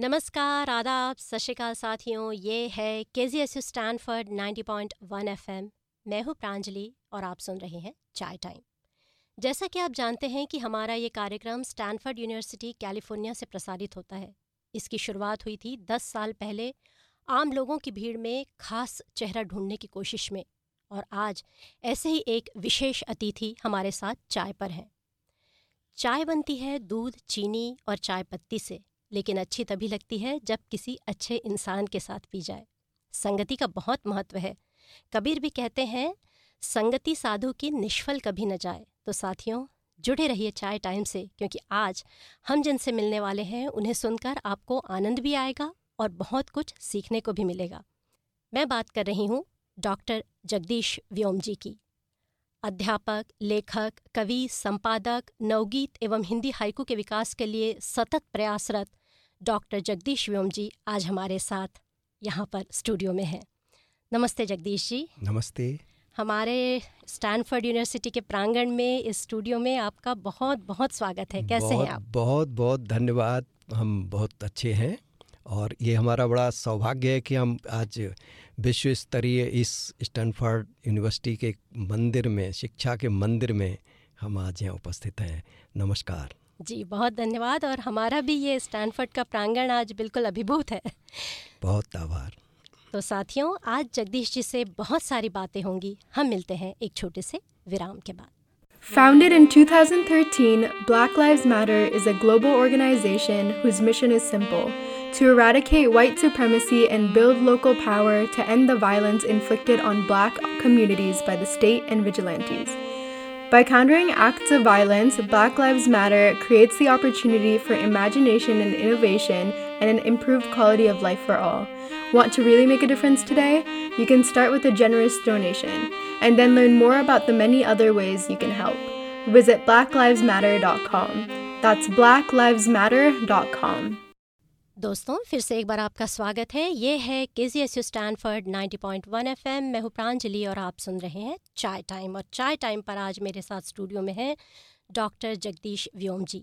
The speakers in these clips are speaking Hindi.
नमस्कार, आदाब, सत श्रीकाल साथियों। ये है K G S U Stanford ninety point one FM M मैं हूँ प्रांजलि और आप सुन रहे हैं चाय टाइम। जैसा कि आप जानते हैं कि हमारा ये कार्यक्रम स्टैनफर्ड यूनिवर्सिटी कैलिफ़ोर्निया से प्रसारित होता है। इसकी शुरुआत हुई थी दस साल पहले आम लोगों की भीड़ में खास चेहरा ढूँढने की कोशिश में और आज ऐसे ही एक विशेष अतिथि हमारे साथ चाय पर हैं। चाय बनती है दूध, चीनी और चाय पत्ती से। लेकिन अच्छी तभी लगती है जब किसी अच्छे इंसान के साथ पी जाए। संगति का बहुत महत्व है। कबीर भी कहते हैं, संगति साधु की निष्फल कभी न जाए। तो साथियों, जुड़े रहिए चाय टाइम से, क्योंकि आज हम जिनसे मिलने वाले हैं, उन्हें सुनकर आपको आनंद भी आएगा और बहुत कुछ सीखने को भी मिलेगा। मैं बात कर रही हूँ डॉक्टर जगदीश व्योम जी की। अध्यापक, लेखक, कवि, संपादक, नवगीत एवं हिंदी हाइकू के विकास के लिए सतत प्रयासरत डॉक्टर जगदीश व्योम जी आज हमारे साथ यहाँ पर स्टूडियो में हैं। नमस्ते जगदीश जी। नमस्ते। हमारे स्टैनफोर्ड यूनिवर्सिटी के प्रांगण में इस स्टूडियो में आपका बहुत बहुत स्वागत है। कैसे हैं आप? बहुत बहुत धन्यवाद। हम बहुत अच्छे हैं और ये हमारा बड़ा सौभाग्य है कि हम आज विश्व स्तरीय इस स्टैनफोर्ड यूनिवर्सिटी के मंदिर में शिक्षा के मंदिर में हम आज यहाँ उपस्थित हैं। नमस्कार। जी बहुत धन्यवाद और हमारा भी ये स्टैनफोर्ड का प्रांगण आज बिल्कुल अभिभूत है बहुत आभार तो साथियों आज जगदीश जी से बहुत सारी बातें होंगी हम मिलते हैं एक छोटे से विराम के बाद Founded in 2013, Black Lives Matter is a global organization whose mission is simple to eradicate white supremacy and build local power to end the violence inflicted on black communities by the state and vigilantes. By countering acts of violence, Black Lives Matter creates the opportunity for imagination and innovation and an improved quality of life for all. Want to really make a difference today? You can start with a generous donation and then learn more about the many other ways you can help. Visit blacklivesmatter.com. That's blacklivesmatter.com. दोस्तों, फिर से एक बार आपका स्वागत है। ये है K G S U Stanford ninety point one FM M मैं हूँ प्रांजलि और आप सुन रहे हैं चाय टाइम। और चाय टाइम पर आज मेरे साथ स्टूडियो में हैं डॉक्टर जगदीश व्योम जी।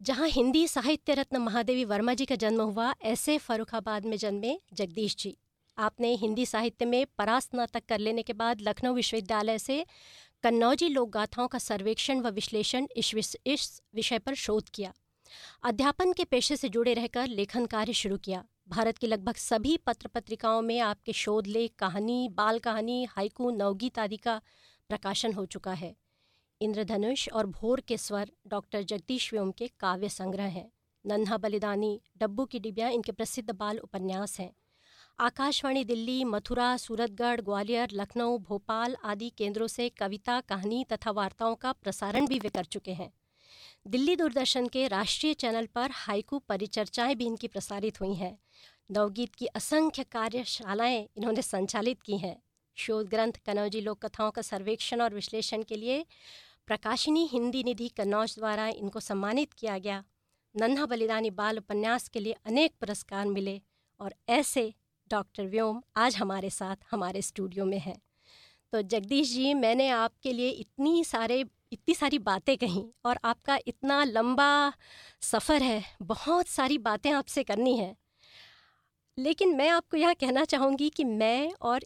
जहाँ हिंदी साहित्य रत्न महादेवी वर्मा जी का जन्म हुआ ऐसे फरुखाबाद में जन्मे जगदीश जी। आपने हिंदी साहित्य में परास्नातक कर लेने के बाद लखनऊ विश्वविद्यालय से कन्नौजी लोक गाथाओं का सर्वेक्षण व विश्लेषण इस विषय पर शोध किया। अध्यापन के पेशे से जुड़े रहकर लेखन कार्य शुरू किया। भारत की लगभग सभी पत्र पत्रिकाओं में आपके शोध लेख कहानी, बाल कहानी, हाइकू, नवगीत आदि का प्रकाशन हो चुका है। इंद्रधनुष और भोर के स्वर डॉक्टर जगदीश व्योम के काव्य संग्रह हैं। नन्हा बलिदानी, डब्बू की डिबिया इनके प्रसिद्ध बाल उपन्यास हैं। आकाशवाणी दिल्ली, मथुरा, सूरतगढ़, ग्वालियर, लखनऊ, भोपाल आदि केंद्रों से कविता, कहानी तथा वार्ताओं का प्रसारण भी वे कर चुके हैं। दिल्ली दूरदर्शन के राष्ट्रीय चैनल पर हाइकू परिचर्चाएँ भी इनकी प्रसारित हुई हैं। नवगीत की असंख्य कार्यशालाएँ इन्होंने संचालित की हैं। शोध ग्रंथ कनौजी लोक कथाओं का सर्वेक्षण और विश्लेषण के लिए प्रकाशिनी हिंदी निधि कन्नौज द्वारा इनको सम्मानित किया गया। नन्हा बलिदानी बाल उपन्यास के लिए अनेक पुरस्कार मिले और ऐसे डॉक्टर व्योम आज हमारे साथ, हमारे स्टूडियो में हैं। तो जगदीश जी, मैंने आपके लिए इतनी सारे इतनी सारी बातें कहीं और आपका इतना लंबा सफ़र है, बहुत सारी बातें आपसे करनी है। लेकिन मैं आपको यह कहना चाहूँगी कि मैं और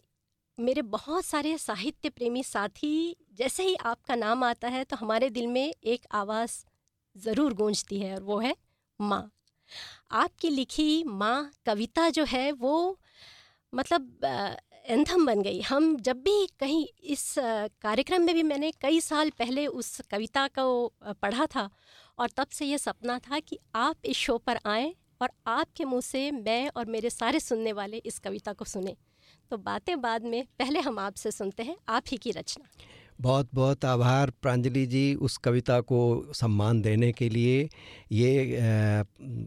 मेरे बहुत सारे साहित्य प्रेमी साथी, जैसे ही आपका नाम आता है तो हमारे दिल में एक आवाज़ ज़रूर गूंजती है और वो है माँ। आपकी लिखी माँ कविता जो है वो मतलब एंथम बन गई। हम जब भी कहीं इस कार्यक्रम में भी मैंने कई साल पहले उस कविता को पढ़ा था और तब से ये सपना था कि आप इस शो पर आएँ और आपके मुँह से मैं और मेरे सारे सुनने वाले इस कविता को सुने। तो बातें बाद में, पहले हम आपसे सुनते हैं, आप ही की रचना। बहुत बहुत आभार प्रांजलि जी उस कविता को सम्मान देने के लिए। ये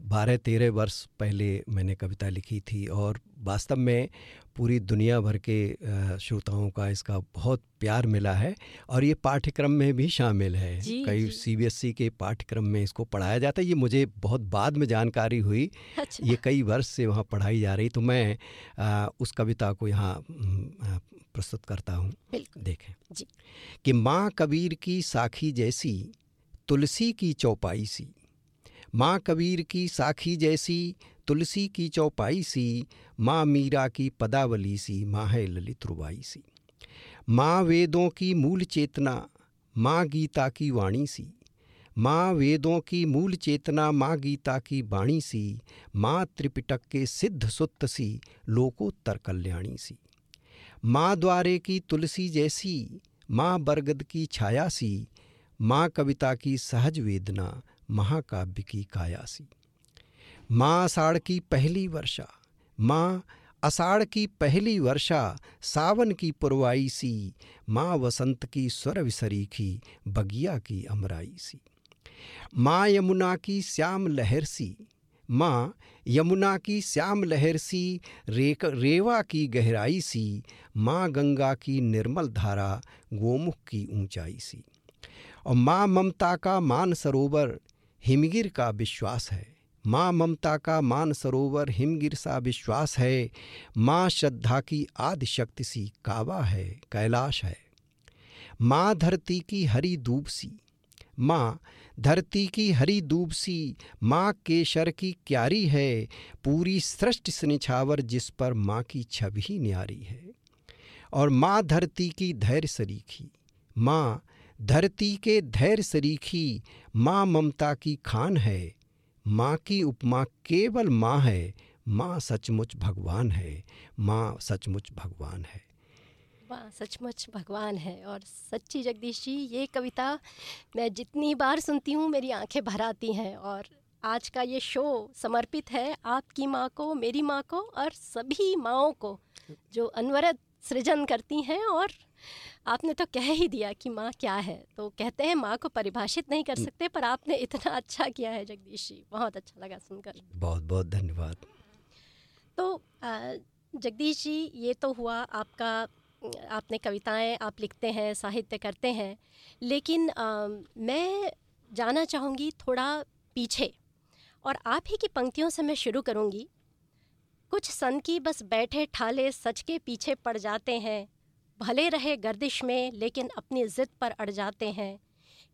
बारह तेरह वर्ष पहले मैंने कविता लिखी थी और वास्तव में पूरी दुनिया भर के श्रोताओं का इसका बहुत प्यार मिला है और ये पाठ्यक्रम में भी शामिल है। कई सीबीएसई के पाठ्यक्रम में इसको पढ़ाया जाता है। ये मुझे बहुत बाद में जानकारी हुई। अच्छा। ये कई वर्ष से वहाँ पढ़ाई जा रही तो मैं आ, उस कविता को यहाँ प्रस्तुत करता हूँ। देखें। जी। कि माँ कबीर की साखी जैसी तुलसी की चौपाई सी। माँ कबीर की साखी जैसी तुलसी की चौपाई सी, माँ मीरा की पदावली सी, माँ है ललित रुबाई सी। माँ वेदों की मूल चेतना, माँ गीता की वाणी सी। माँ वेदों की मूल चेतना, माँ गीता की वाणी सी। माँ त्रिपिटक के सिद्ध सुत्त सी, लोकोत्तर कल्याणी सी। माँ द्वारे की तुलसी जैसी, माँ बरगद की छाया सी। माँ कविता की सहज वेदना, महाकाव्य की काया सी। माँ आषाढ़ की पहली वर्षा, माँ अषाढ़ की पहली वर्षा, सावन की पुरवाई सी, माँ वसंत की स्वर विसरीखी बगिया की अमराई सी। माँ यमुना की श्याम लहर सी, माँ यमुना की श्याम लहर सी, रेक, रेवा की गहराई सी, माँ गंगा की निर्मल धारा, गोमुख की ऊंचाई सी। और माँ ममता का मान सरोवर, हिमगिर का विश्वास है। माँ ममता का मान सरोवर हिमगिर सा विश्वास है। माँ श्रद्धा की आदि शक्ति सी कावा है, कैलाश है। माँ धरती की हरी दूब सी। माँ धरती की हरी दूब सी, माँ केशर की क्यारी है। पूरी सृष्टि स्निछावर जिस पर माँ की छवि न्यारी है। और माँ धरती की धैर्य सरीखी माँ धरती के धैर्य सरीखी माँ ममता की खान है। माँ की उपमा केवल माँ है, माँ सचमुच भगवान है, माँ सचमुच भगवान है। वाह सचमुच भगवान है और सच्ची जगदीश जी, ये कविता मैं जितनी बार सुनती हूँ, मेरी आँखें भर आती हैं और आज का ये शो समर्पित है आपकी माँ को, मेरी माँ को और सभी माँओं को जो अनवरत सृजन करती हैं और आपने तो कह ही दिया कि माँ क्या है। तो कहते हैं माँ को परिभाषित नहीं कर सकते पर आपने इतना अच्छा किया है जगदीश जी। बहुत अच्छा लगा सुनकर। बहुत बहुत धन्यवाद। तो जगदीश जी ये तो हुआ आपका आपने कविताएँ आप लिखते हैं साहित्य करते हैं लेकिन आ, मैं जाना चाहूँगी थोड़ा पीछे और आप ही की पंक्तियों से मैं शुरू करूँगी। कुछ सन की बस बैठे ठाले सच के पीछे पड़ जाते हैं भले रहे गर्दिश में लेकिन अपनी ज़िद पर अड़ जाते हैं।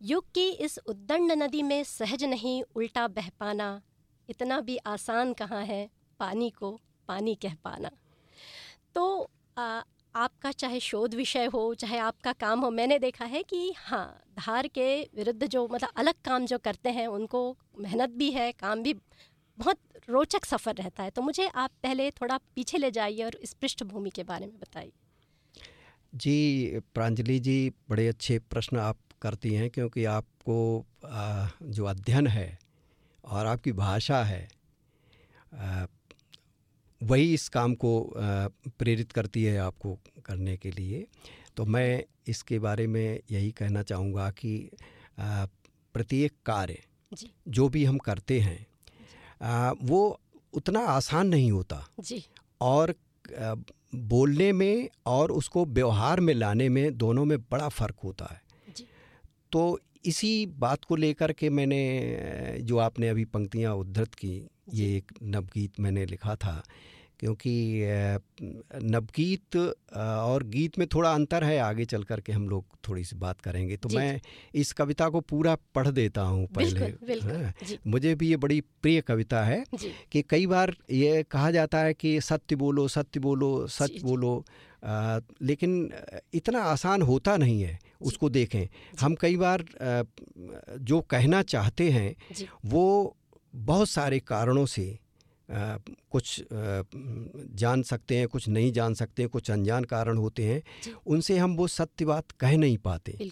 युग की इस उद्दंड नदी में सहज नहीं उल्टा बह पाना। इतना भी आसान कहाँ है पानी को पानी कह पाना। तो आ, आपका चाहे शोध विषय हो चाहे आपका काम हो मैंने देखा है कि हाँ धार के विरुद्ध जो मतलब अलग काम जो करते हैं उनको मेहनत भी है काम भी बहुत रोचक सफ़र रहता है। तो मुझे आप पहले थोड़ा पीछे ले जाइए और इस पृष्ठभूमि के बारे में बताइए। जी प्रांजलि जी बड़े अच्छे प्रश्न आप करती हैं क्योंकि आपको जो अध्ययन है और आपकी भाषा है वही इस काम को प्रेरित करती है आपको करने के लिए। तो मैं इसके बारे में यही कहना चाहूँगा कि प्रत्येक कार्य जो। भी हम करते हैं वो उतना आसान नहीं होता। जी। और बोलने में और उसको व्यवहार में लाने में दोनों में बड़ा फ़र्क होता है। जी। तो इसी बात को लेकर के मैंने जो आपने अभी पंक्तियाँ उद्धृत की ये एक नवगीत मैंने लिखा था। क्योंकि नवगीत और गीत में थोड़ा अंतर है आगे चल कर के हम लोग थोड़ी सी बात करेंगे। तो मैं इस कविता को पूरा पढ़ देता हूँ पहले। बिल्कुल, हाँ, मुझे भी ये बड़ी प्रिय कविता है कि कई बार ये कहा जाता है कि सत्य बोलो सत्य बोलो सच बोलो आ, लेकिन इतना आसान होता नहीं है उसको देखें। हम कई बार आ, जो कहना चाहते हैं वो बहुत सारे कारणों से आ, कुछ आ, जान सकते हैं कुछ नहीं जान सकते हैं कुछ अनजान कारण होते हैं उनसे हम वो सत्य बात कह नहीं पाते।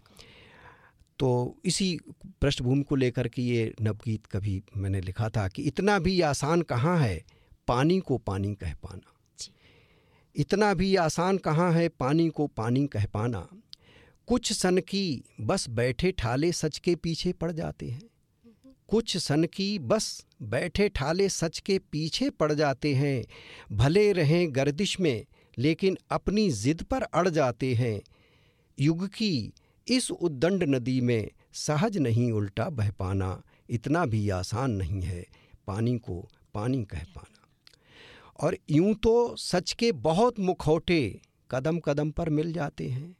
तो इसी पृष्ठभूमि को लेकर के ये नवगीत कभी मैंने लिखा था कि इतना भी आसान कहाँ है पानी को पानी कह पाना? इतना भी आसान कहाँ है पानी को पानी कह पाना? कुछ सन की बस बैठे ठाले सच के पीछे पड़ जाते हैं। कुछ सन की बस बैठे ठाले सच के पीछे पड़ जाते हैं, भले रहें गर्दिश में, लेकिन अपनी जिद पर अड़ जाते हैं। युग की इस उद्दंड नदी में सहज नहीं उल्टा बह पाना, इतना भी आसान नहीं है पानी को पानी कह पाना। और यूँ तो सच के बहुत मुखौटे कदम कदम पर मिल जाते हैं।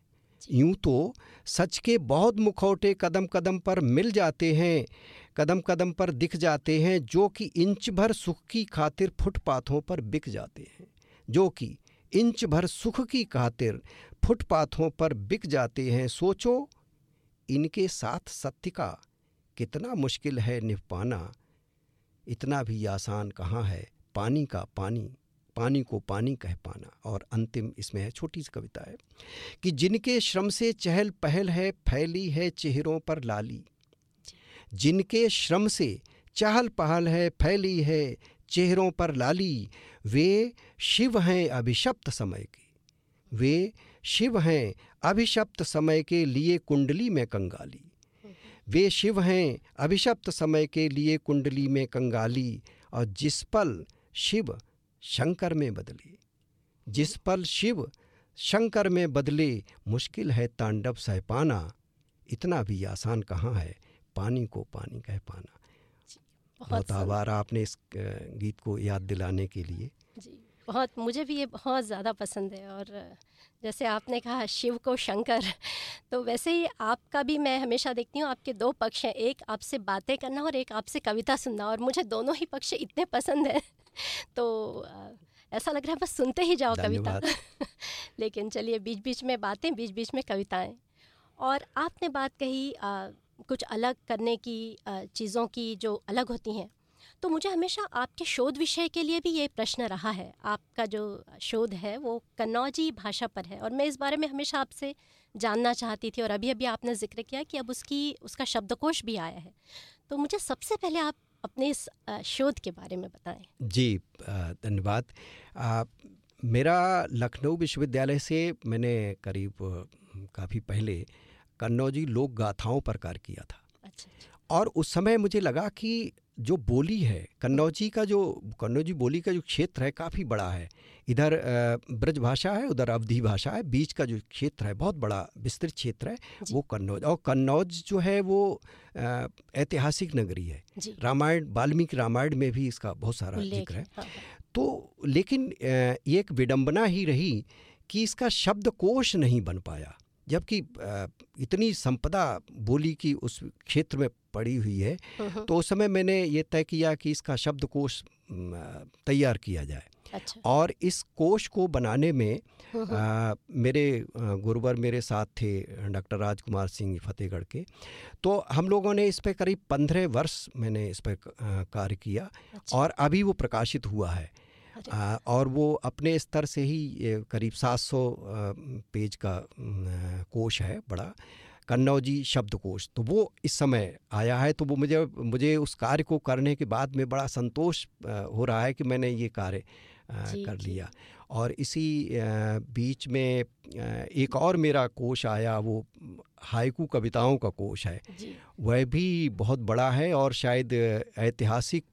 यूँ तो सच के बहुत मुखौटे कदम कदम पर मिल जाते हैं कदम कदम पर दिख जाते हैं, जो कि इंच भर सुख की खातिर फुटपाथों पर बिक जाते हैं। जो कि इंच भर सुख की खातिर फुटपाथों पर बिक जाते हैं, सोचो, इनके साथ सत्य का कितना मुश्किल है निभ पाना इतना भी आसान कहाँ है पानी का पानी पानी को पानी कह पाना। और अंतिम इसमें है छोटी सी कविता है कि जिनके श्रम से चहल पहल है, फैली है चेहरों पर लाली। जिनके श्रम से चहल पहल है, फैली है, चेहरों पर लाली, वे शिव हैं अभिशप्त समय के। वे शिव हैं अभिशप्त समय के लिए कुंडली में कंगाली। वे शिव हैं अभिशप्त समय के लिए कुंडली में कंगाली और जिस पल शिव शंकर में बदले। जिस पल शिव शंकर में बदले, मुश्किल है तांडव सह पाना इतना भी आसान कहाँ है? पानी को पानी कह पाना। बहुत आभार आपने इस गीत को याद दिलाने के लिए। जी बहुत मुझे भी ये बहुत ज़्यादा पसंद है और जैसे आपने कहा शिव को शंकर तो वैसे ही आपका भी मैं हमेशा देखती हूँ आपके दो पक्ष हैं एक आपसे बातें करना और एक आपसे कविता सुनना और मुझे दोनों ही पक्ष इतने पसंद हैं। तो ऐसा लग रहा है बस सुनते ही जाओ कविता। लेकिन चलिए बीच बीच में बातें बीच बीच में कविताएँ। और आपने बात कही आ, कुछ अलग करने की चीज़ों की जो अलग होती हैं। तो मुझे हमेशा आपके शोध विषय के लिए भी ये प्रश्न रहा है। आपका जो शोध है वो कन्नौजी भाषा पर है और मैं इस बारे में हमेशा आपसे जानना चाहती थी और अभी अभी आपने ज़िक्र किया कि अब उसकी, उसका शब्दकोश भी आया है। तो मुझे सबसे पहले आप अपने इस शोध के बारे में बताएँ। जी धन्यवाद। मेरा लखनऊ विश्वविद्यालय से मैंने करीब काफ़ी पहले कन्नौजी लोक गाथाओं पर कार्य किया था। अच्छा, अच्छा। और उस समय मुझे लगा कि जो बोली है कन्नौजी का जो कन्नौजी बोली का जो क्षेत्र है काफ़ी बड़ा है। इधर ब्रज भाषा है उधर अवधि भाषा है बीच का जो क्षेत्र है बहुत बड़ा विस्तृत क्षेत्र है वो कन्नौज। और कन्नौज जो है वो ऐतिहासिक नगरी है। रामायण वाल्मीकि रामायण में भी इसका बहुत सारा ज़िक्र है। हाँ, हाँ। तो लेकिन ये एक विडंबना ही रही कि इसका शब्द कोश नहीं बन पाया। जबकि इतनी संपदा बोली की उस क्षेत्र में पड़ी हुई है तो उस समय मैंने ये तय किया कि इसका शब्दकोश तैयार किया जाए। अच्छा। और इस कोश को बनाने में आ, मेरे गुरुवर मेरे साथ थे डॉक्टर राजकुमार सिंह फतेहगढ़ के। तो हम लोगों ने इस पर करीब पंद्रह वर्ष मैंने इस पर कार्य किया अच्छा। और अभी वो प्रकाशित हुआ है। और वो अपने स्तर से ही करीब 700 पेज का कोश है बड़ा कन्नौजी शब्दकोश तो वो इस समय आया है तो वो मुझे मुझे उस कार्य को करने के बाद में बड़ा संतोष हो रहा है कि मैंने ये कार्य कर लिया। और इसी बीच में एक और मेरा कोश आया वो हाइकू कविताओं का कोश है। वह भी बहुत बड़ा है और शायद ऐतिहासिक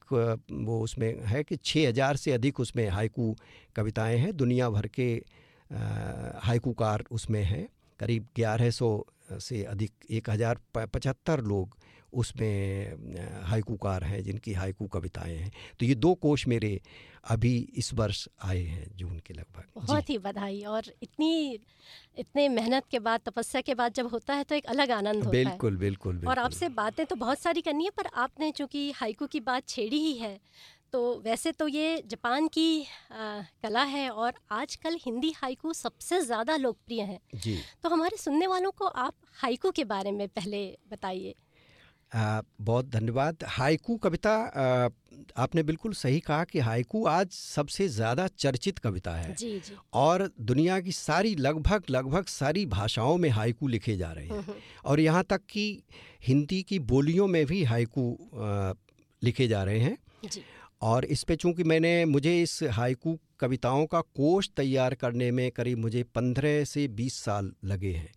वो उसमें है कि छः हज़ार से अधिक उसमें हाइकू कविताएँ हैं। दुनिया भर के हाइकूकार उसमें हैं। करीब ग्यारह सौ से अधिक एक हज़ार पचहत्तर लोग उसमें हाइकूकार हैं जिनकी हाइकू कविताएँ हैं। तो ये दो कोश मेरे अभी इस वर्ष आए हैं जून के लगभग। बहुत ही बधाई और इतनी इतने मेहनत के बाद तपस्या के बाद जब होता है तो एक अलग आनंद होता बिल्कुल, है। बिल्कुल बिल्कुल और आपसे बातें तो बहुत सारी करनी है पर आपने चूँकि हाइकू की बात छेड़ी ही है तो वैसे तो ये जापान की आ, कला है और आजकल हिंदी हाइकू सबसे ज़्यादा लोकप्रिय है। जी। तो हमारे सुनने वालों को आप हाइकू के बारे में पहले बताइए। बहुत धन्यवाद। हाइकू कविता आपने बिल्कुल सही कहा कि हाइकू आज सबसे ज़्यादा चर्चित कविता है। जी जी। और दुनिया की सारी लगभग लगभग सारी भाषाओं में हाइकू लिखे जा रहे हैं। और यहाँ तक कि हिंदी की बोलियों में भी हाइकू लिखे जा रहे हैं। जी। और इस पे चूँकि मैंने मुझे इस हाइकू कविताओं का कोष तैयार करने में करीब मुझे पंद्रह से बीस साल लगे हैं।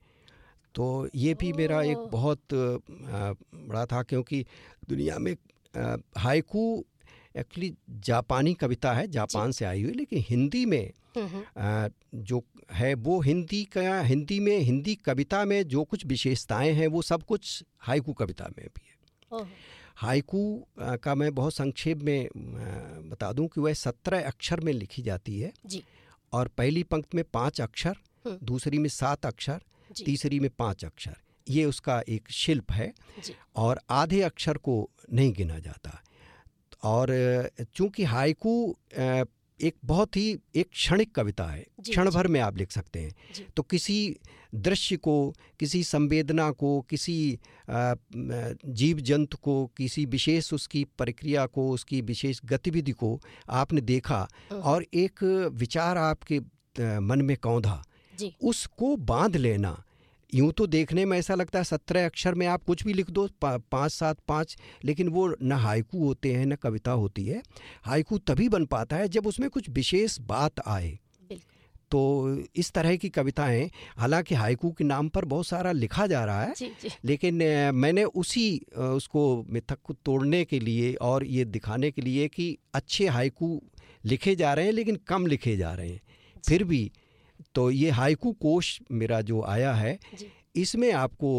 तो ये भी मेरा एक बहुत बड़ा था क्योंकि दुनिया में हाइकू एक्चुअली जापानी कविता है जापान से आई हुई लेकिन हिंदी में जो है वो हिंदी का हिंदी में हिंदी कविता में जो कुछ विशेषताएँ हैं वो सब कुछ हाइकू कविता में भी है। हाइकू का मैं बहुत संक्षेप में बता दूँ कि वह सत्रह अक्षर में लिखी जाती है जी। और पहली पंक्ति में पाँच अक्षर। दूसरी में सात अक्षर तीसरी में पाँच अक्षर। ये उसका एक शिल्प है और आधे अक्षर को नहीं गिना जाता। और चूँकि हाइकू एक बहुत ही एक क्षणिक कविता है। क्षण भर में आप लिख सकते हैं। तो किसी दृश्य को किसी संवेदना को किसी जीव जंतु को किसी विशेष उसकी प्रक्रिया को उसकी विशेष गतिविधि को आपने देखा। और एक विचार आपके मन में कौंधा। जी। उसको बाँध लेना। यूँ तो देखने में ऐसा लगता है सत्रह अक्षर में आप कुछ भी लिख दो पा, पाँच सात पाँच लेकिन वो न हाइकू होते हैं न कविता होती है। हाइकू तभी बन पाता है जब उसमें कुछ विशेष बात आए। तो इस तरह की कविताएँ हालाँकि हाइकू के नाम पर बहुत सारा लिखा जा रहा है जी जी। लेकिन मैंने उसी उसको मिथक को तोड़ने के लिए और ये दिखाने के लिए कि अच्छे हाइकू लिखे जा रहे हैं लेकिन कम लिखे जा रहे हैं। फिर भी तो ये हाइकू कोश मेरा जो आया है इसमें आपको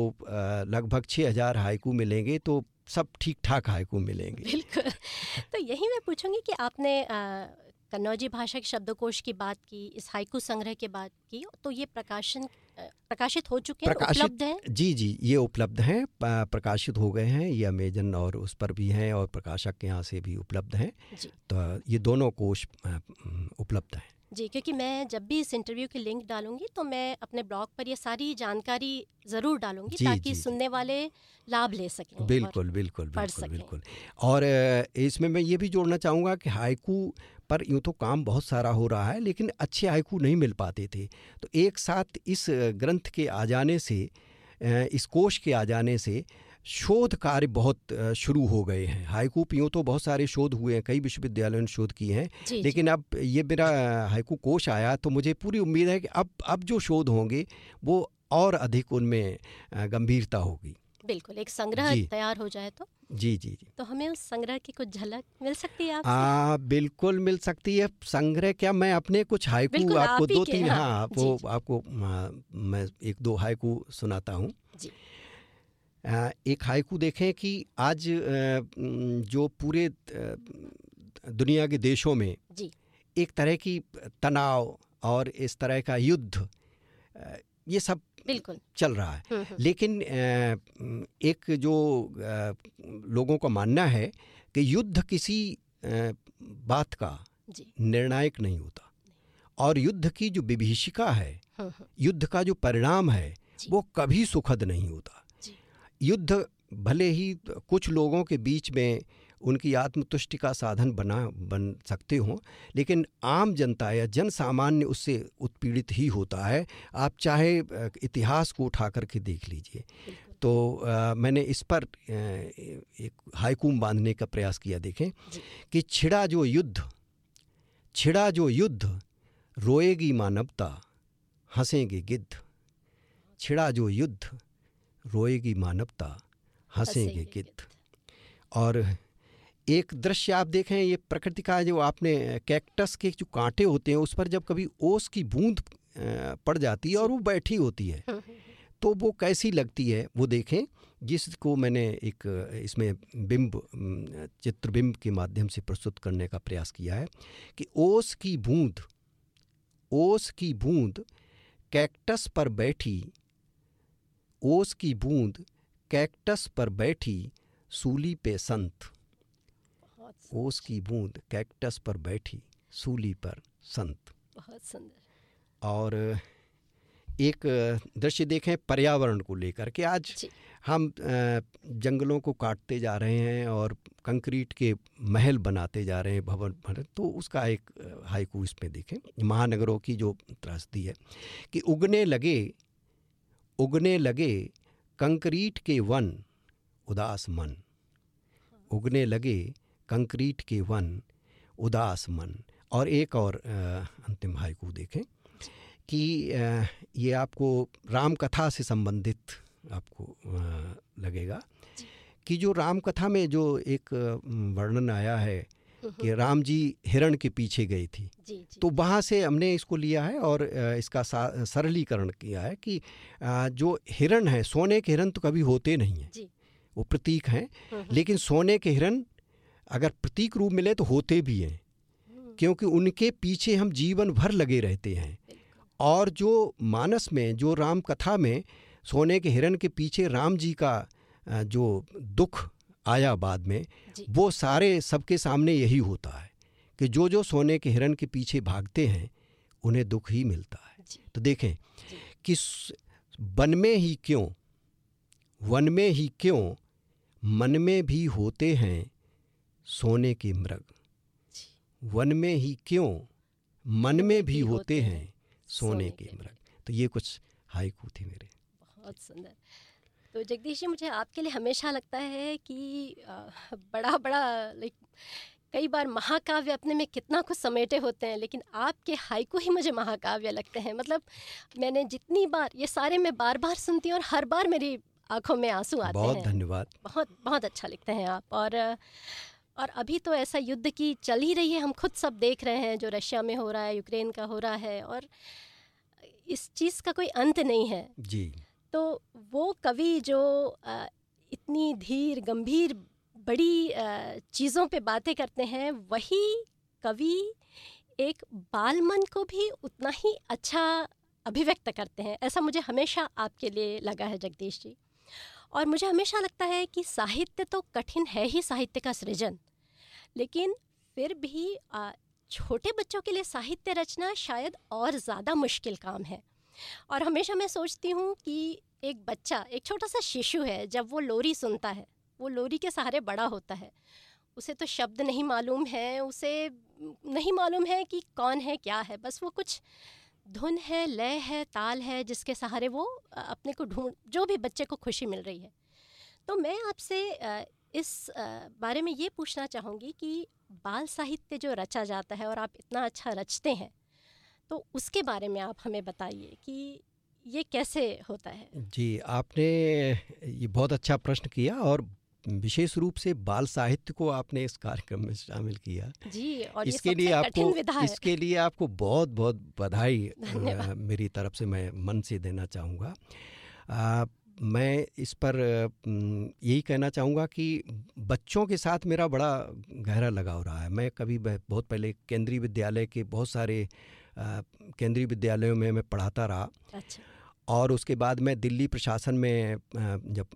लगभग छः हज़ार हाइकू मिलेंगे तो सब ठीक ठाक हाइकू मिलेंगे। बिल्कुल। तो यही मैं पूछूँगी कि आपने कन्नौजी भाषा के शब्दकोश की बात की इस हाइकू संग्रह की बात की तो ये प्रकाशन प्रकाशित हो चुके हैं प्रकाशित- उपलब्ध हैं? जी जी ये उपलब्ध हैं प्रकाशित हो गए हैं ये अमेजन और उस पर भी हैं और प्रकाशक के यहाँ से भी उपलब्ध हैं। तो ये दोनों कोश उपलब्ध हैं। जी क्योंकि मैं जब भी इस इंटरव्यू की लिंक डालूँगी तो मैं अपने ब्लॉग पर ये सारी जानकारी ज़रूर डालूँगी जी, ताकि जी। सुनने वाले लाभ ले सकें बिल्कुल बिल्कुल बिल्कुल बिल्कुल। और इसमें मैं ये भी जोड़ना चाहूँगा कि हाइकू पर यूँ तो काम बहुत सारा हो रहा है लेकिन अच्छे हाइकू नहीं मिल पाते थे। तो एक साथ इस ग्रंथ के आ जाने से इस कोश के आ जाने से शोध कार्य बहुत शुरू हो गए हैं। हाइकू पे यूँ तो बहुत सारे शोध हुए हैं कई विश्वविद्यालयों ने शोध किए हैं। लेकिन अब ये मेरा हाइकू कोश आया तो मुझे पूरी उम्मीद है कि अब अब जो शोध होंगे वो और अधिक उनमें गंभीरता होगी। बिल्कुल एक संग्रह तैयार हो जाए तो। जी जी जी। तो हमें उस संग्रह की कुछ झलक मिल सकती है आ, बिल्कुल मिल सकती है। संग्रह क्या मैं अपने कुछ हाइकू आपको आप दो तीन हाँ, हाँ वो आपको मैं एक दो हाइकू सुनाता हूँ। जी। एक हाइकू देखें कि आज जो पूरे दुनिया के देशों में जी। एक तरह की तनाव और इस तरह का युद्ध ये सब बिल्कुल। चल रहा है। हम्म, हम्म, लेकिन एक जो लोगों का मानना है कि युद्ध किसी बात का निर्णायक नहीं होता। और युद्ध की जो विभीषिका है हम्म, युद्ध का जो परिणाम है वो कभी सुखद नहीं होता। युद्ध भले ही कुछ लोगों के बीच में उनकी आत्मतुष्टि का साधन बना बन सकते हों लेकिन आम जनता या जन सामान्य उससे उत्पीड़ित ही होता है। आप चाहे इतिहास को उठा करके देख लीजिए। तो अ, मैंने इस पर अ, एक हाइकूम बांधने का प्रयास किया देखें कि छिड़ा जो युद्ध छिड़ा जो युद्ध रोएगी मानवता हंसेंगे गिद्ध। छिड़ा जो युद्ध रोएगी मानवता हंसेंगे गिद्ध और एक दृश्य आप देखें ये प्रकृति का जो आपने कैक्टस के जो कांटे होते हैं उस पर जब कभी ओस की बूंद पड़ जाती है और वो बैठी होती है हम्म, हम्म, तो वो कैसी लगती है वो देखें जिसको मैंने एक इसमें बिंब चित्रबिंब के माध्यम से प्रस्तुत करने का प्रयास किया है कि ओस की बूंद ओस की बूंद कैक्टस पर बैठी ओस की बूंद कैक्टस पर बैठी सूली पे संत। ओस की बूंद कैक्टस पर बैठी सूली पर संत। बहुत सुंदर। और एक दृश्य देखें पर्यावरण को लेकर के। आज हम जंगलों को काटते जा रहे हैं और कंक्रीट के महल बनाते जा रहे हैं भवन भवन तो उसका एक हाइकू इसमें देखें। महानगरों की जो त्रासदी है कि उगने लगे उगने लगे कंक्रीट के वन उदास मन। उगने लगे कंक्रीट के वन उदास मन। और एक और अंतिम हाइकू देखें कि ये आपको राम कथा से संबंधित आपको लगेगा कि जो राम कथा में जो एक वर्णन आया है कि राम जी हिरण के पीछे गई थी। जी जी। तो वहाँ से हमने इसको लिया है और इसका सरलीकरण किया है कि जो हिरण है सोने के हिरण तो कभी होते नहीं हैं। वो प्रतीक हैं लेकिन सोने के हिरण अगर प्रतीक रूप मिले तो होते भी हैं। हम्म, क्योंकि उनके पीछे हम जीवन भर लगे रहते हैं। और जो मानस में जो राम कथा में सोने के हिरण के पीछे राम जी का जो दुख आया बाद में वो सारे सबके सामने यही होता है कि जो जो सोने के हिरण के पीछे भागते हैं उन्हें दुख ही मिलता है। तो देखें कि वन में ही क्यों वन में ही क्यों मन में भी होते हैं सोने के मृग? वन में ही क्यों मन में भी होते हैं सोने के मृग? तो ये कुछ हाइकू थी मेरे। बहुत सुंदर। तो जगदीश जी मुझे आपके लिए हमेशा लगता है कि बड़ा बड़ा लाइक कई बार महाकाव्य अपने में कितना कुछ समेटे होते हैं लेकिन आपके हाइकू ही मुझे महाकाव्य लगते हैं। मतलब मैंने जितनी बार ये सारे मैं बार बार सुनती हूँ और हर बार मेरी आँखों में आँसू आते बहुत हैं। बहुत धन्यवाद। बहुत बहुत अच्छा लिखते हैं आप। और और अभी तो ऐसा युद्ध की चल ही रही है हम खुद सब देख रहे हैं जो रशिया में हो रहा है यूक्रेन का हो रहा है और इस चीज़ का कोई अंत नहीं है। जी। तो वो कवि जो इतनी धीर, गंभीर, बड़ी चीज़ों पे बातें करते हैं, वही कवि एक बाल मन को भी उतना ही अच्छा अभिव्यक्त करते हैं। ऐसा मुझे हमेशा आपके लिए लगा है, जगदीश जी। और मुझे हमेशा लगता है कि साहित्य तो कठिन है ही, साहित्य का सृजन। लेकिन फिर भी छोटे बच्चों के लिए साहित्य रचना शायद और ज़्यादा मुश्किल काम है। और हमेशा मैं सोचती हूँ कि एक बच्चा, एक छोटा सा शिशु है, जब वो लोरी सुनता है, वो लोरी के सहारे बड़ा होता है, उसे तो शब्द नहीं मालूम है, उसे नहीं मालूम है कि कौन है, क्या है, बस वो कुछ धुन है, लय है, ताल है, जिसके सहारे वो अपने को ढूंढ, जो भी बच्चे को खुशी मिल रही है। तो मैं आपसे इस बारे में ये पूछना चाहूँगी कि बाल साहित्य जो रचा जाता है और आप इतना अच्छा रचते हैं तो उसके बारे में आप हमें बताइए कि ये कैसे होता है? जी आपने ये बहुत अच्छा प्रश्न किया और विशेष रूप से बाल साहित्य को आपने इस कार्यक्रम में शामिल किया। जी और इसके लिए आपको इसके लिए आपको बहुत बहुत बधाई मेरी तरफ़ से मैं मन से देना चाहूँगा। मैं इस पर यही कहना चाहूँगा कि बच्चों के साथ मेरा बड़ा गहरा लगाव रहा है। मैं कभी बहुत पहले केंद्रीय विद्यालय के बहुत सारे केंद्रीय विद्यालयों में मैं पढ़ाता रहा। अच्छा। और उसके बाद मैं दिल्ली प्रशासन में जब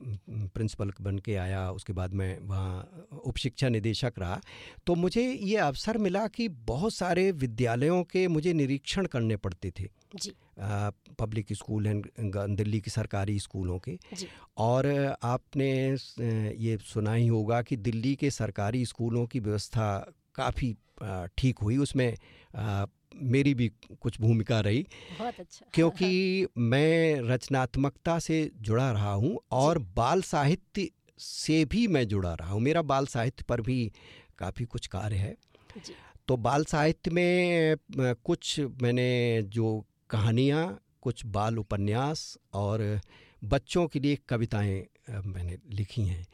प्रिंसिपल बन के आया उसके बाद मैं वहाँ उप शिक्षा निदेशक रहा। तो मुझे ये अवसर मिला कि बहुत सारे विद्यालयों के मुझे निरीक्षण करने पड़ते थे। जी। पब्लिक स्कूल हैं दिल्ली के सरकारी स्कूलों के। जी। और आपने ये सुना ही होगा कि दिल्ली के सरकारी स्कूलों की व्यवस्था काफ़ी ठीक हुई। उसमें मेरी भी कुछ भूमिका रही। बहुत अच्छा। क्योंकि मैं रचनात्मकता से जुड़ा रहा हूँ और बाल साहित्य से भी मैं जुड़ा रहा हूँ। मेरा बाल साहित्य पर भी काफ़ी कुछ कार्य है। तो बाल साहित्य में कुछ मैंने जो कहानियाँ कुछ बाल उपन्यास और बच्चों के लिए कविताएँ मैंने लिखी हैं।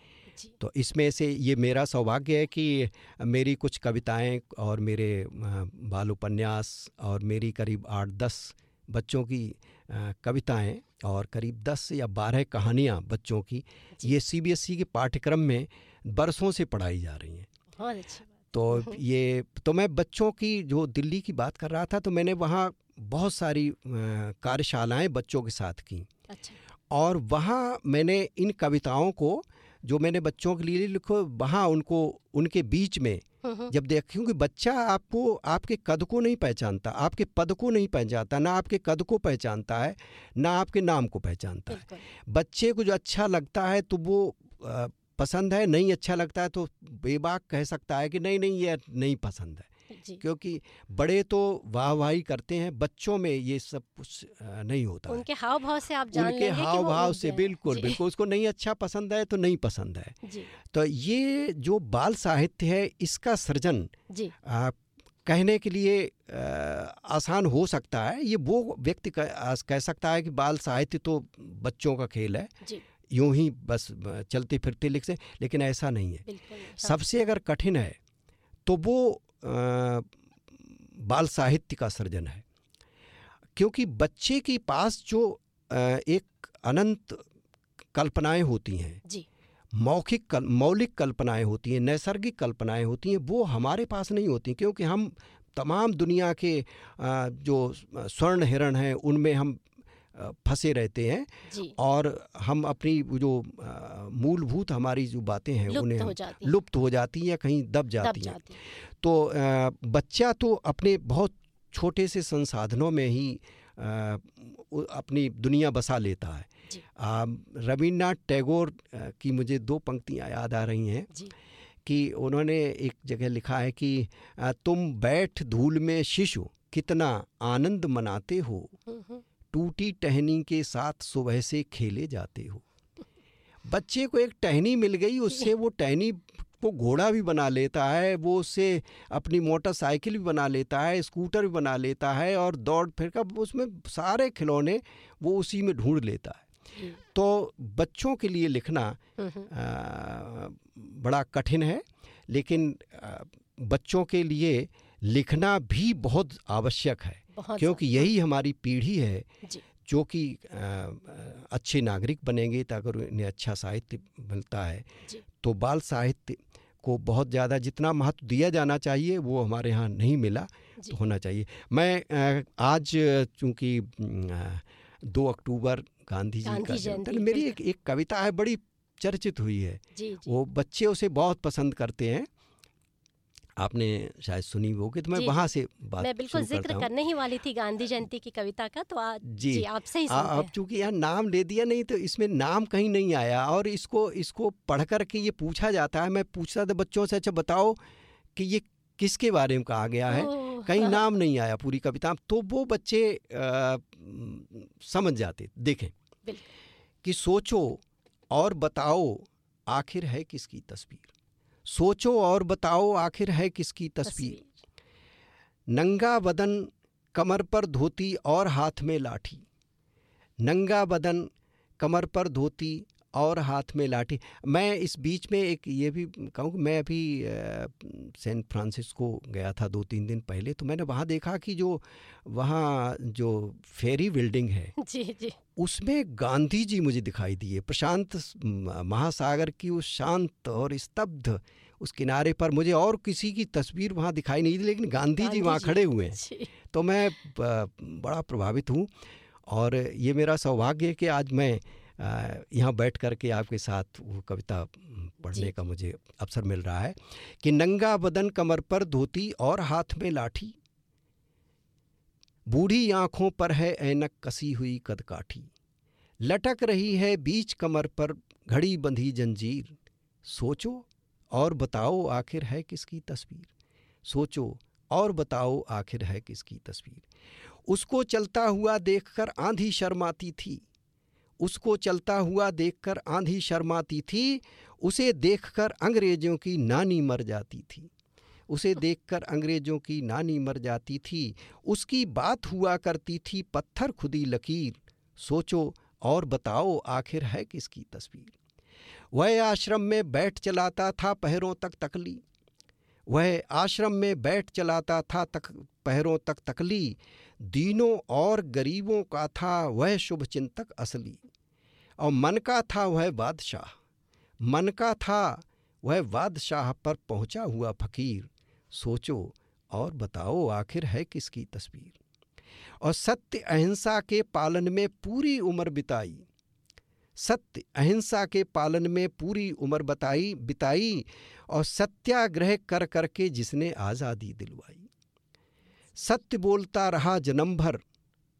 तो इसमें से ये मेरा सौभाग्य है कि मेरी कुछ कविताएँ और मेरे बाल उपन्यास और मेरी करीब आठ दस बच्चों की कविताएँ और करीब दस या बारह कहानियाँ बच्चों की ये सीबीएसई के पाठ्यक्रम में बरसों से पढ़ाई जा रही हैं। तो ये तो मैं बच्चों की जो दिल्ली की बात कर रहा था तो मैंने वहाँ बहुत सारी कार्यशालाएँ बच्चों के साथ की। अच्छा। और वहाँ मैंने इन कविताओं को जो मैंने बच्चों के लिए लिखो वहाँ उनको उनके बीच में जब देख क्योंकि बच्चा आपको आपके कद को नहीं पहचानता आपके पद को नहीं पहचानता ना आपके कद को पहचानता है ना आपके नाम को पहचानता है। बच्चे को जो अच्छा लगता है तो वो पसंद है नहीं अच्छा लगता है तो बेबाक कह सकता है कि नहीं नहीं ये नहीं पसंद है। क्योंकि बड़े तो वाह वाही करते हैं बच्चों में ये सब कुछ नहीं होता उनके हाव भाव से आप जान उनके हाव भाव से बिल्कुल बिल्कुल उसको नहीं अच्छा पसंद है तो नहीं पसंद है तो ये जो बाल साहित्य है इसका सृजन कहने के लिए आ, आसान हो सकता है। ये वो व्यक्ति कह सकता है कि बाल साहित्य तो बच्चों का खेल है। यूँ ही बस चलते फिरते लिखते लेकिन ऐसा नहीं है। सबसे अगर कठिन है तो वो बाल साहित्य का सृजन है। क्योंकि बच्चे के पास जो एक अनंत कल्पनाएँ होती हैं जी। मौखिक कल, मौलिक कल्पनाएँ होती हैं नैसर्गिक कल्पनाएँ होती हैं वो हमारे पास नहीं होती क्योंकि हम तमाम दुनिया के जो स्वर्ण हिरण हैं उनमें हम फंसे रहते हैं और हम अपनी जो मूलभूत हमारी जो बातें हैं उन्हें हो हम- लुप्त हो जाती हैं या कहीं दब जाती हैं। तो अ, बच्चा तो अपने बहुत छोटे से संसाधनों में ही उ- अपनी दुनिया बसा लेता है। रविन्द्रनाथ टैगोर की मुझे दो पंक्तियाँ याद आ रही हैं कि उन्होंने एक जगह लिखा है कि तुम बैठ धूल में शिशु कितना आनंद मनाते हो। टूटी टहनी के साथ सुबह से खेले जाते हो। बच्चे को एक टहनी मिल गई उससे वो टहनी को घोड़ा भी बना लेता है वो उससे अपनी मोटरसाइकिल भी बना लेता है स्कूटर भी बना लेता है और दौड़ फिर कर उसमें सारे खिलौने वो उसी में ढूंढ लेता है। तो बच्चों के लिए लिखना हम्म, आ, बड़ा कठिन है लेकिन आ, बच्चों के लिए लिखना भी बहुत आवश्यक है बहुत क्योंकि यही हमारी पीढ़ी है जी। कि अच्छे नागरिक बनेंगे तो अगर उन्हें अच्छा साहित्य मिलता है। तो बाल साहित्य को बहुत ज़्यादा जितना महत्व दिया जाना चाहिए वो हमारे यहाँ नहीं मिला तो होना चाहिए। मैं आज चूँकि दो अक्टूबर गांधी जी का जयंती, जन्मदिन मेरी एक एक कविता है बड़ी चर्चित हुई है। जी जी। वो बच्चे उसे बहुत पसंद करते हैं आपने शायद सुनी होगी तो मैं। वहाँ से बात मैं बिल्कुल ज़िक्र। करने ही वाली थी गांधी जयंती की कविता का तो आज जी। जी आपसे ही आ- अब चूँकि यहाँ नाम ले दिया नहीं तो इसमें नाम कहीं नहीं आया और इसको इसको पढ़ कर के ये पूछा जाता है मैं पूछता था बच्चों से अच्छा बताओ कि ये किसके बारे में कहा गया है कहीं नाम नहीं आया पूरी कविता तो वो बच्चे आ, समझ जाते देखें। कि सोचो और बताओ आखिर है किसकी तस्वीर सोचो और बताओ आखिर है किसकी तस्वीर? नंगा बदन कमर पर धोती और हाथ में लाठी। नंगा बदन कमर पर धोती और हाथ में लाठी। मैं इस बीच में एक ये भी कहूँ कि मैं अभी सैन फ्रांसिस्को गया था दो तीन दिन पहले तो मैंने वहाँ देखा कि जो वहाँ जो फेरी बिल्डिंग है जी जी। उसमें गांधी जी मुझे दिखाई दिए। प्रशांत महासागर की उस शांत और स्तब्ध उस किनारे पर मुझे और किसी की तस्वीर वहाँ दिखाई नहीं दी लेकिन गांधी गांधी जी वहाँ खड़े हुए हैं। तो मैं बड़ा प्रभावित हूँ और ये मेरा सौभाग्य है कि आज मैं यहाँ बैठ कर के आपके साथ वो कविता पढ़ने का मुझे अवसर मिल रहा है कि नंगा बदन कमर पर धोती और हाथ में लाठी। बूढ़ी आँखों पर है ऐनक कसी हुई कदकाठी लटक रही है बीच कमर पर घड़ी बंधी जंजीर। सोचो और बताओ आखिर है किसकी तस्वीर। सोचो और बताओ आखिर है किसकी तस्वीर। उसको चलता हुआ देखकर आंधी शर्माती थी। उसको चलता हुआ देखकर आंधी शर्माती थी, उसे देखकर अंग्रेज़ों की नानी मर जाती थी। उसे देखकर अंग्रेज़ों की नानी मर जाती थी, उसकी बात हुआ करती थी पत्थर खुदी लकीर। सोचो और बताओ आखिर है किसकी तस्वीर? वह आश्रम में बैठ चलाता था, पहरों तक तकली। वह आश्रम में बैठ चलाता था तक पहरों तक तकली, दीनों और गरीबों का था वह शुभ चिंतक असली। और मन का था वह बादशाह। मन का था वह बादशाह पर पहुँचा हुआ फकीर। सोचो और बताओ आखिर है किसकी तस्वीर। और सत्य अहिंसा के पालन में पूरी उम्र बिताई। सत्य अहिंसा के पालन में पूरी उम्र बताई बिताई और सत्याग्रह कर करके जिसने आज़ादी दिलवाई। सत्य बोलता रहा जन्म भर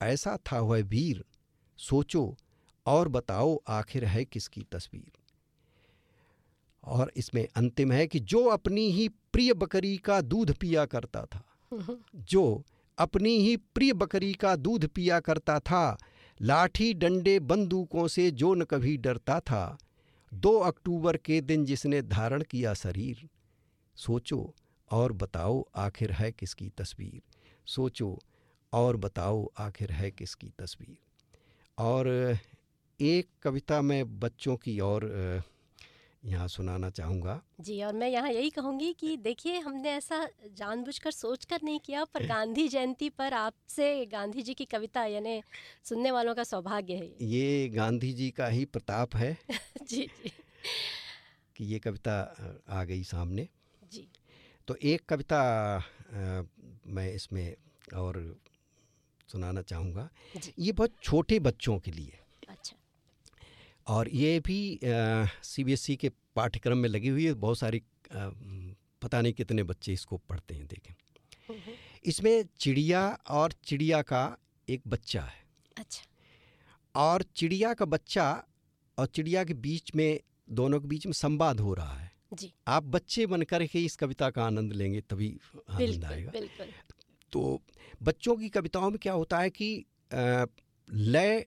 ऐसा था वह वीर। सोचो और बताओ आखिर है किसकी तस्वीर। और इसमें अंतिम है कि जो अपनी ही प्रिय बकरी का दूध पिया करता था जो अपनी ही प्रिय बकरी का दूध पिया करता था लाठी डंडे बंदूकों से जो न कभी डरता था, दो अक्टूबर के दिन जिसने धारण किया शरीर। सोचो और बताओ आखिर है किसकी तस्वीर। सोचो और बताओ आखिर है किसकी तस्वीर। और एक कविता मैं बच्चों की और यहाँ सुनाना चाहूँगा। जी और मैं यहाँ यही कहूँगी कि देखिए हमने ऐसा जानबूझकर सोचकर नहीं किया पर गांधी जयंती पर आपसे गांधी जी की कविता यानी सुनने वालों का सौभाग्य है ये। गांधी जी का ही प्रताप है। जी जी। कि ये कविता आ गई सामने। जी। तो एक कविता अ, मैं इसमें और सुनाना चाहूँगा। ये बहुत छोटे बच्चों के लिए। अच्छा। और ये भी सी बी एस ई के पाठ्यक्रम में लगी हुई है बहुत सारी अ, पता नहीं कितने बच्चे इसको पढ़ते हैं देखें। इसमें चिड़िया और चिड़िया का एक बच्चा है। अच्छा। और चिड़िया का बच्चा और चिड़िया के बीच में दोनों के बीच में संवाद हो रहा है। जी। आप बच्चे बनकर के इस कविता का आनंद लेंगे तभी आनंद आएगा। बिल्कुल। तो बच्चों की कविताओं में क्या होता है कि लय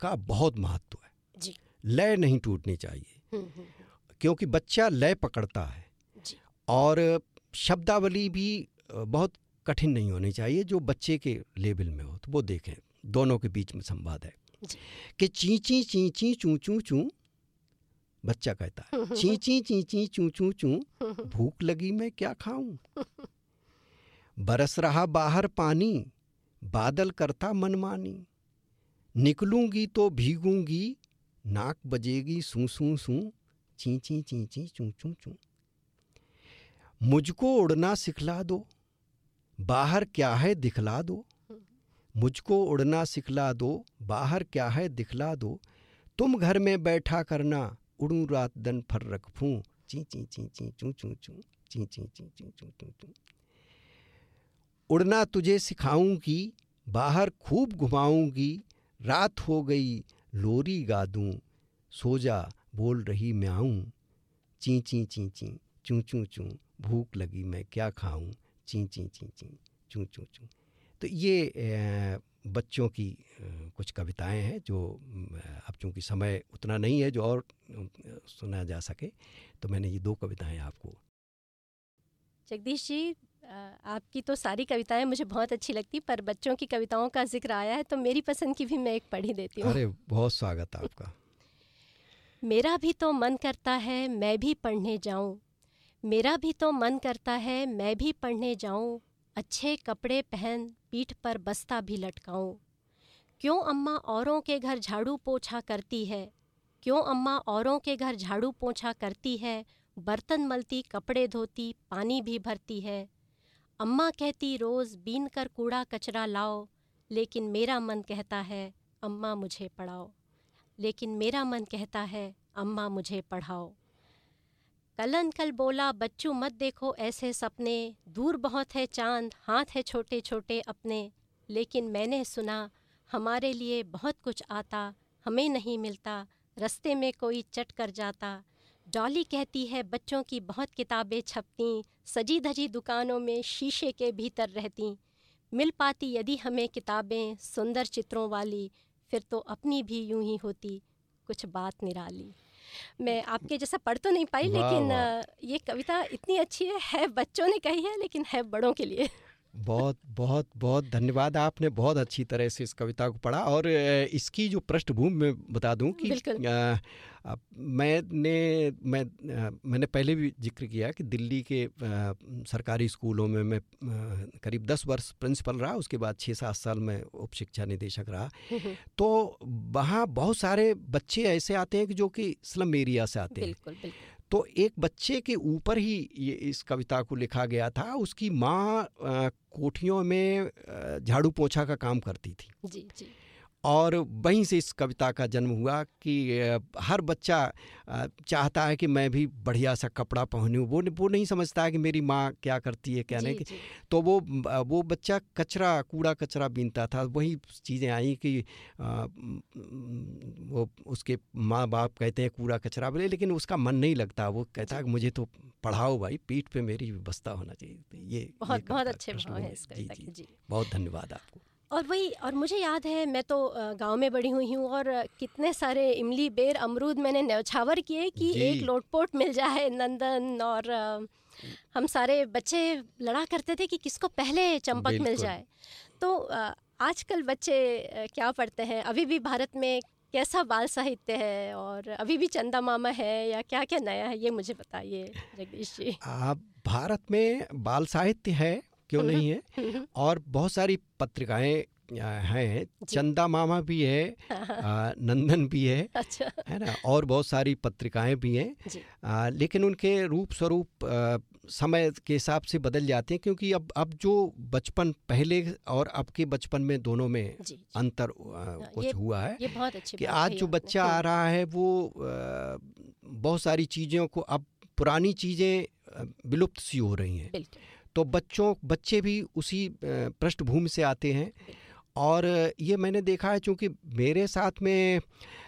का बहुत महत्व जी। लय नहीं टूटनी चाहिए। हम्म, हम्म, हम्म, क्योंकि बच्चा लय पकड़ता है। जी। और शब्दावली भी बहुत कठिन नहीं होनी चाहिए जो बच्चे के लेवल में हो तो वो देखें। दोनों के बीच में संवाद है। कि ची ची ची ची चू चू चू बच्चा कहता है। ची ची ची ची चू चू चू भूख लगी मैं क्या खाऊं? बरस रहा बाहर पानी बादल करता मनमानी। निकलूँगी तो भीगूँगी नाक बजेगी सू सू सू, ची ची ची ची, चू चू चू। मुझको उड़ना सिखला दो, बाहर क्या है दिखला दो। मुझको उड़ना सिखला दो, बाहर क्या है दिखला दो। तुम घर में बैठा करना, उड़ू रात दिन फर रखूँ ची ची ची ची, चू चू चू, ची ची ची ची चू चू चू। उड़ना तुझे सिखाऊँगी, बाहर खूब घुमाऊँगी, रात हो गई लोरी गा दूँ सो जा बोल रही मैं आऊँ ची ची ची ची, चू चू चू, भूख लगी मैं क्या खाऊं? ची ची ची ची, चू चू चू। तो ये बच्चों की कुछ कविताएँ हैं जो अब चूँकि समय उतना नहीं है जो और सुना जा सके तो मैंने ये दो कविताएँ आपको जगदीश जी आपकी तो सारी कविताएँ मुझे बहुत अच्छी लगती पर बच्चों की कविताओं का ज़िक्र आया है तो मेरी पसंद की भी मैं एक पढ़ी देती हूँ। अरे बहुत स्वागत है आपका। मेरा भी तो मन करता है मैं भी पढ़ने जाऊँ। मेरा भी तो मन करता है मैं भी पढ़ने जाऊँ। अच्छे कपड़े पहन पीठ पर बस्ता भी लटकाऊँ। क्यों अम्मा औरों के घर झाड़ू पोछा करती है? क्यों अम्मा औरों के घर झाड़ू पोछा करती है? बर्तन मलती कपड़े धोती पानी भी भरती है। अम्मा कहती, रोज़ बीन कर कूड़ा कचरा लाओ, लेकिन मेरा मन कहता है, अम्मा मुझे पढ़ाओ। लेकिन मेरा मन कहता है, अम्मा मुझे पढ़ाओ। कलन कल बोला, बच्चों मत देखो, ऐसे सपने, दूर बहुत है चाँद, हाथ है छोटे छोटे अपने। लेकिन मैंने सुना, हमारे लिए बहुत कुछ आता, हमें नहीं मिलता, रस्ते में कोई चट कर जाता। डॉली कहती है बच्चों की बहुत किताबें छपती सजी धजी दुकानों में शीशे के भीतर रहती। मिल पाती यदि हमें किताबें सुंदर चित्रों वाली फिर तो अपनी भी यूँ ही होती कुछ बात निराली। मैं आपके जैसा पढ़ तो नहीं पाई लेकिन। ये कविता इतनी अच्छी है है बच्चों ने कही है लेकिन है बड़ों के लिए। बहुत बहुत बहुत धन्यवाद। आपने बहुत अच्छी तरह से इस कविता को पढ़ा और इसकी जो पृष्ठभूमि मैं बता दूँ कि मैंने मैं मैंने पहले भी ज़िक्र किया कि दिल्ली के अ, सरकारी स्कूलों में मैं अ, करीब दस वर्ष प्रिंसिपल रहा उसके बाद छः सात साल मैं उप शिक्षा निदेशक रहा। तो वहाँ बहुत सारे बच्चे ऐसे आते हैं कि जो कि स्लम एरिया से आते हैं। बिल्कुल बिल्कुल। तो एक बच्चे के ऊपर ही ये इस कविता को लिखा गया था, उसकी माँ कोठियों में झाड़ू पोछा का काम करती थी। जी जी। और वहीं से इस कविता का जन्म हुआ कि हर बच्चा चाहता है कि मैं भी बढ़िया सा कपड़ा पहनूं। वो वो नहीं समझता है कि मेरी माँ क्या करती है क्या नहीं। जी, जी, तो वो वो बच्चा कचरा कूड़ा कचरा बीनता था। वही चीज़ें आई कि आ, वो उसके माँ बाप कहते हैं कूड़ा कचरा बोले लेकिन उसका मन नहीं लगता। वो कहता है कि मुझे तो पढ़ाओ भाई पीठ पे मेरी व्यवस्था होना चाहिए। तो ये ये बहुत बहुत अच्छे भाव हैं जी जी। जी। बहुत धन्यवाद आपको। और वही और मुझे याद है मैं तो गाँव में बड़ी हुई हूँ और कितने सारे इमली बेर अमरूद मैंने न्यौछावर किए कि एक लोटपोट मिल जाए नंदन और हम सारे बच्चे लड़ा करते थे कि किसको पहले चंपक मिल जाए। तो आजकल बच्चे क्या पढ़ते हैं? अभी भी भारत में कैसा बाल साहित्य है और अभी भी चंदा मामा है या क्या क्या नया है ये मुझे बताइए जगदीश जी। आप भारत में बाल साहित्य है क्यों नहीं है? और बहुत सारी पत्रिकाएँ हैं। चंदा मामा भी है आ, नंदन भी है अच्छा। है ना? और बहुत सारी पत्रिकाएँ भी हैं। आ, लेकिन उनके रूप स्वरूप आ, समय के हिसाब से बदल जाते हैं क्योंकि अब अब जो बचपन पहले और अब के बचपन में दोनों में जी, जी। अंतर अ, कुछ ये- हुआ है ये बहुत अच्छी कि आज जो बच्चा आ हम्म, रहा है वो बहुत सारी चीज़ों को अब पुरानी चीज़ें विलुप्त सी हो रही हैं। तो बच्चों बच्चे भी उसी पृष्ठभूमि से आते हैं। और ये मैंने देखा है चूँकि मेरे साथ में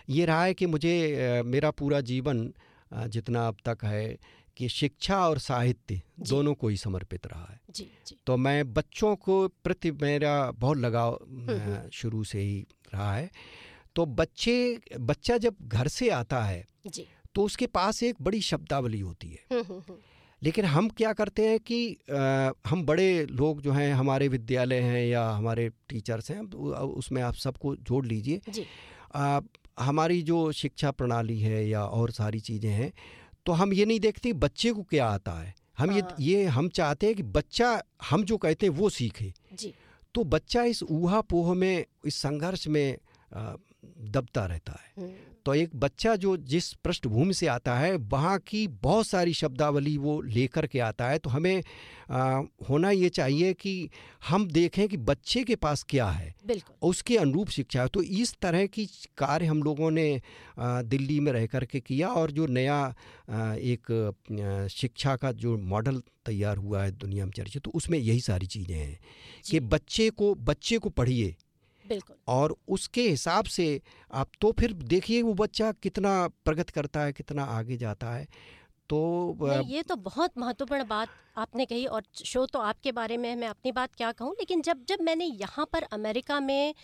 ये रहा है कि मुझे मेरा पूरा जीवन जितना अब तक है कि शिक्षा और साहित्य दोनों को ही समर्पित रहा है। जी जी। तो मैं बच्चों को प्रति मेरा बहुत लगाव हम्म। शुरू से ही रहा है। तो बच्चे बच्चा जब घर से आता है जी। तो उसके पास एक बड़ी शब्दावली होती है। हम्म, हम्म, हम्म, लेकिन हम क्या करते हैं कि अ, हम बड़े लोग जो हैं हमारे विद्यालय हैं या हमारे टीचर्स हैं उ- उसमें आप सबको जोड़ लीजिए। हमारी जो शिक्षा प्रणाली है या और सारी चीज़ें हैं तो हम ये नहीं देखते बच्चे को क्या आता है। हम ये हाँ। ये हम चाहते हैं कि बच्चा हम जो कहते हैं वो सीखे। जी। तो बच्चा इस ऊहा पोह में इस संघर्ष में अ, दबता रहता है। हम्म, तो एक बच्चा जो जिस पृष्ठभूमि से आता है वहाँ की बहुत सारी शब्दावली वो लेकर के आता है तो हमें आ, होना ये चाहिए कि हम देखें कि बच्चे के पास क्या है। उसके अनुरूप शिक्षा है। तो इस तरह की कार्य हम लोगों ने आ, दिल्ली में रह कर के किया और जो नया आ, एक शिक्षा का जो मॉडल तैयार हुआ है दुनिया में चर्चित तो उसमें यही सारी चीज़ें हैं कि बच्चे को बच्चे को पढ़िए। बिल्कुल। और उसके हिसाब से, आप तो फिर देखिए वो बच्चा कितना प्रगत करता है, कितना आगे जाता है। तो ये तो बहुत महत्वपूर्ण बात आपने कही और शो तो आपके बारे में मैं अपनी बात क्या कहूँ लेकिन जब जब मैंने यहाँ पर अमेरिका में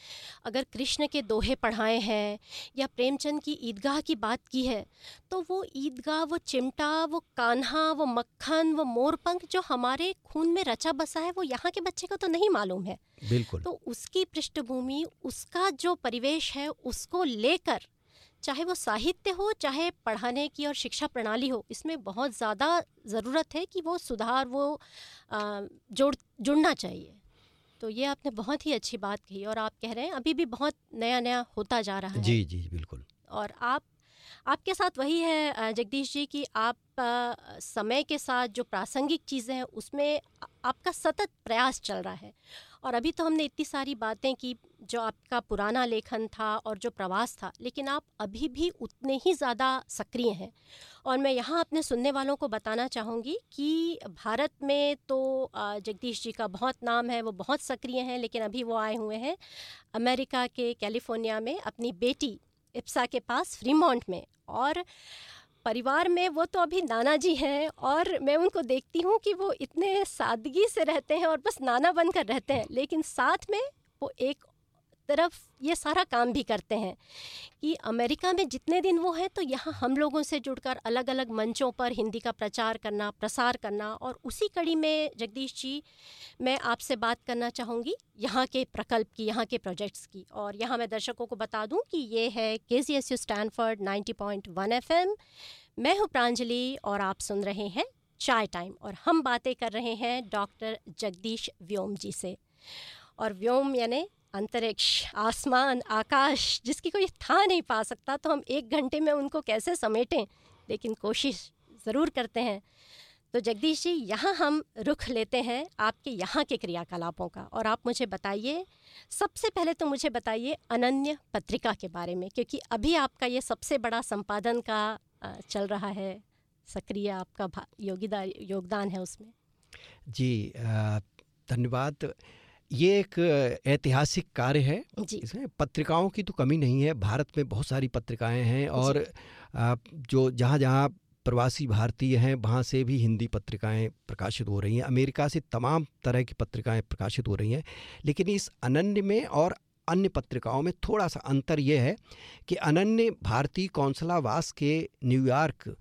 अगर कृष्ण के दोहे पढ़ाए हैं या प्रेमचंद की ईदगाह की बात की है तो वो ईदगाह वो चिमटा वो कान्हा वो मक्खन वो मोरपंख जो हमारे खून में रचा बसा है वो यहाँ के बच्चे को तो नहीं मालूम है। बिल्कुल। तो उसकी पृष्ठभूमि उसका जो परिवेश है उसको लेकर चाहे वो साहित्य हो चाहे पढ़ाने की और शिक्षा प्रणाली हो इसमें बहुत ज़्यादा ज़रूरत है कि वो सुधार वो जोड़ जुड़ना चाहिए। तो ये आपने बहुत ही अच्छी बात कही और आप कह रहे हैं अभी भी बहुत नया नया होता जा रहा है। जी जी बिल्कुल। और आप आपके साथ वही है जगदीश जी कि आप समय के साथ जो प्रासंगिक चीज़ें हैं उसमें आपका सतत प्रयास चल रहा है। और अभी तो हमने इतनी सारी बातें की, जो आपका पुराना लेखन था और जो प्रवास था, लेकिन आप अभी भी उतने ही ज़्यादा सक्रिय हैं। और मैं यहाँ अपने सुनने वालों को बताना चाहूँगी कि भारत में तो जगदीश जी का बहुत नाम है, वो बहुत सक्रिय हैं, लेकिन अभी वो आए हुए हैं अमेरिका के, कैलिफ़ोर्निया में अपनी बेटी इप्सा के पास फ्रीमॉन्ट में। और परिवार में वो तो अभी नाना जी हैं और मैं उनको देखती हूँ कि वो इतने सादगी से रहते हैं और बस नाना बनकर रहते हैं। लेकिन साथ में वो एक तरफ़ ये सारा काम भी करते हैं कि अमेरिका में जितने दिन वो हैं तो यहाँ हम लोगों से जुड़कर अलग अलग मंचों पर हिंदी का प्रचार करना, प्रसार करना और उसी कड़ी में जगदीश जी, मैं आपसे बात करना चाहूँगी यहाँ के प्रकल्प की, यहाँ के प्रोजेक्ट्स की और यहाँ मैं दर्शकों को बता दूँ कि ये है K C S U Stanford ninety point one FM M मैं हूँ प्रांजलि और आप सुन रहे हैं चाय टाइम और हम बातें कर रहे हैं डॉक्टर जगदीश व्योम जी से। और व्योम यानी अंतरिक्ष, आसमान, आकाश, जिसकी कोई था नहीं पा सकता तो हम एक घंटे में उनको कैसे समेटें? लेकिन कोशिश ज़रूर करते हैं। तो जगदीश जी, यहाँ हम रुख लेते हैं आपके यहाँ के क्रियाकलापों का, और आप मुझे बताइए, सबसे पहले तो मुझे बताइए अनन्य पत्रिका के बारे में, क्योंकि अभी आपका ये सबसे बड़ा संपादन का चल रहा है, सक्रिय आपका योगीदार योगदान है उसमें। जी धन्यवाद। ये एक ऐतिहासिक कार्य है। जी। इसमें पत्रिकाओं की तो कमी नहीं है भारत में बहुत सारी पत्रिकाएँ हैं और जो जहाँ जहाँ प्रवासी भारतीय हैं वहाँ से भी हिंदी पत्रिकाएँ प्रकाशित हो रही हैं। अमेरिका से तमाम तरह की पत्रिकाएँ प्रकाशित हो रही हैं। लेकिन इस अनन्य में और अन्य पत्रिकाओं में थोड़ा सा अंतर यह है कि अनन्य भारतीय कौंसलावास के न्यूयॉर्क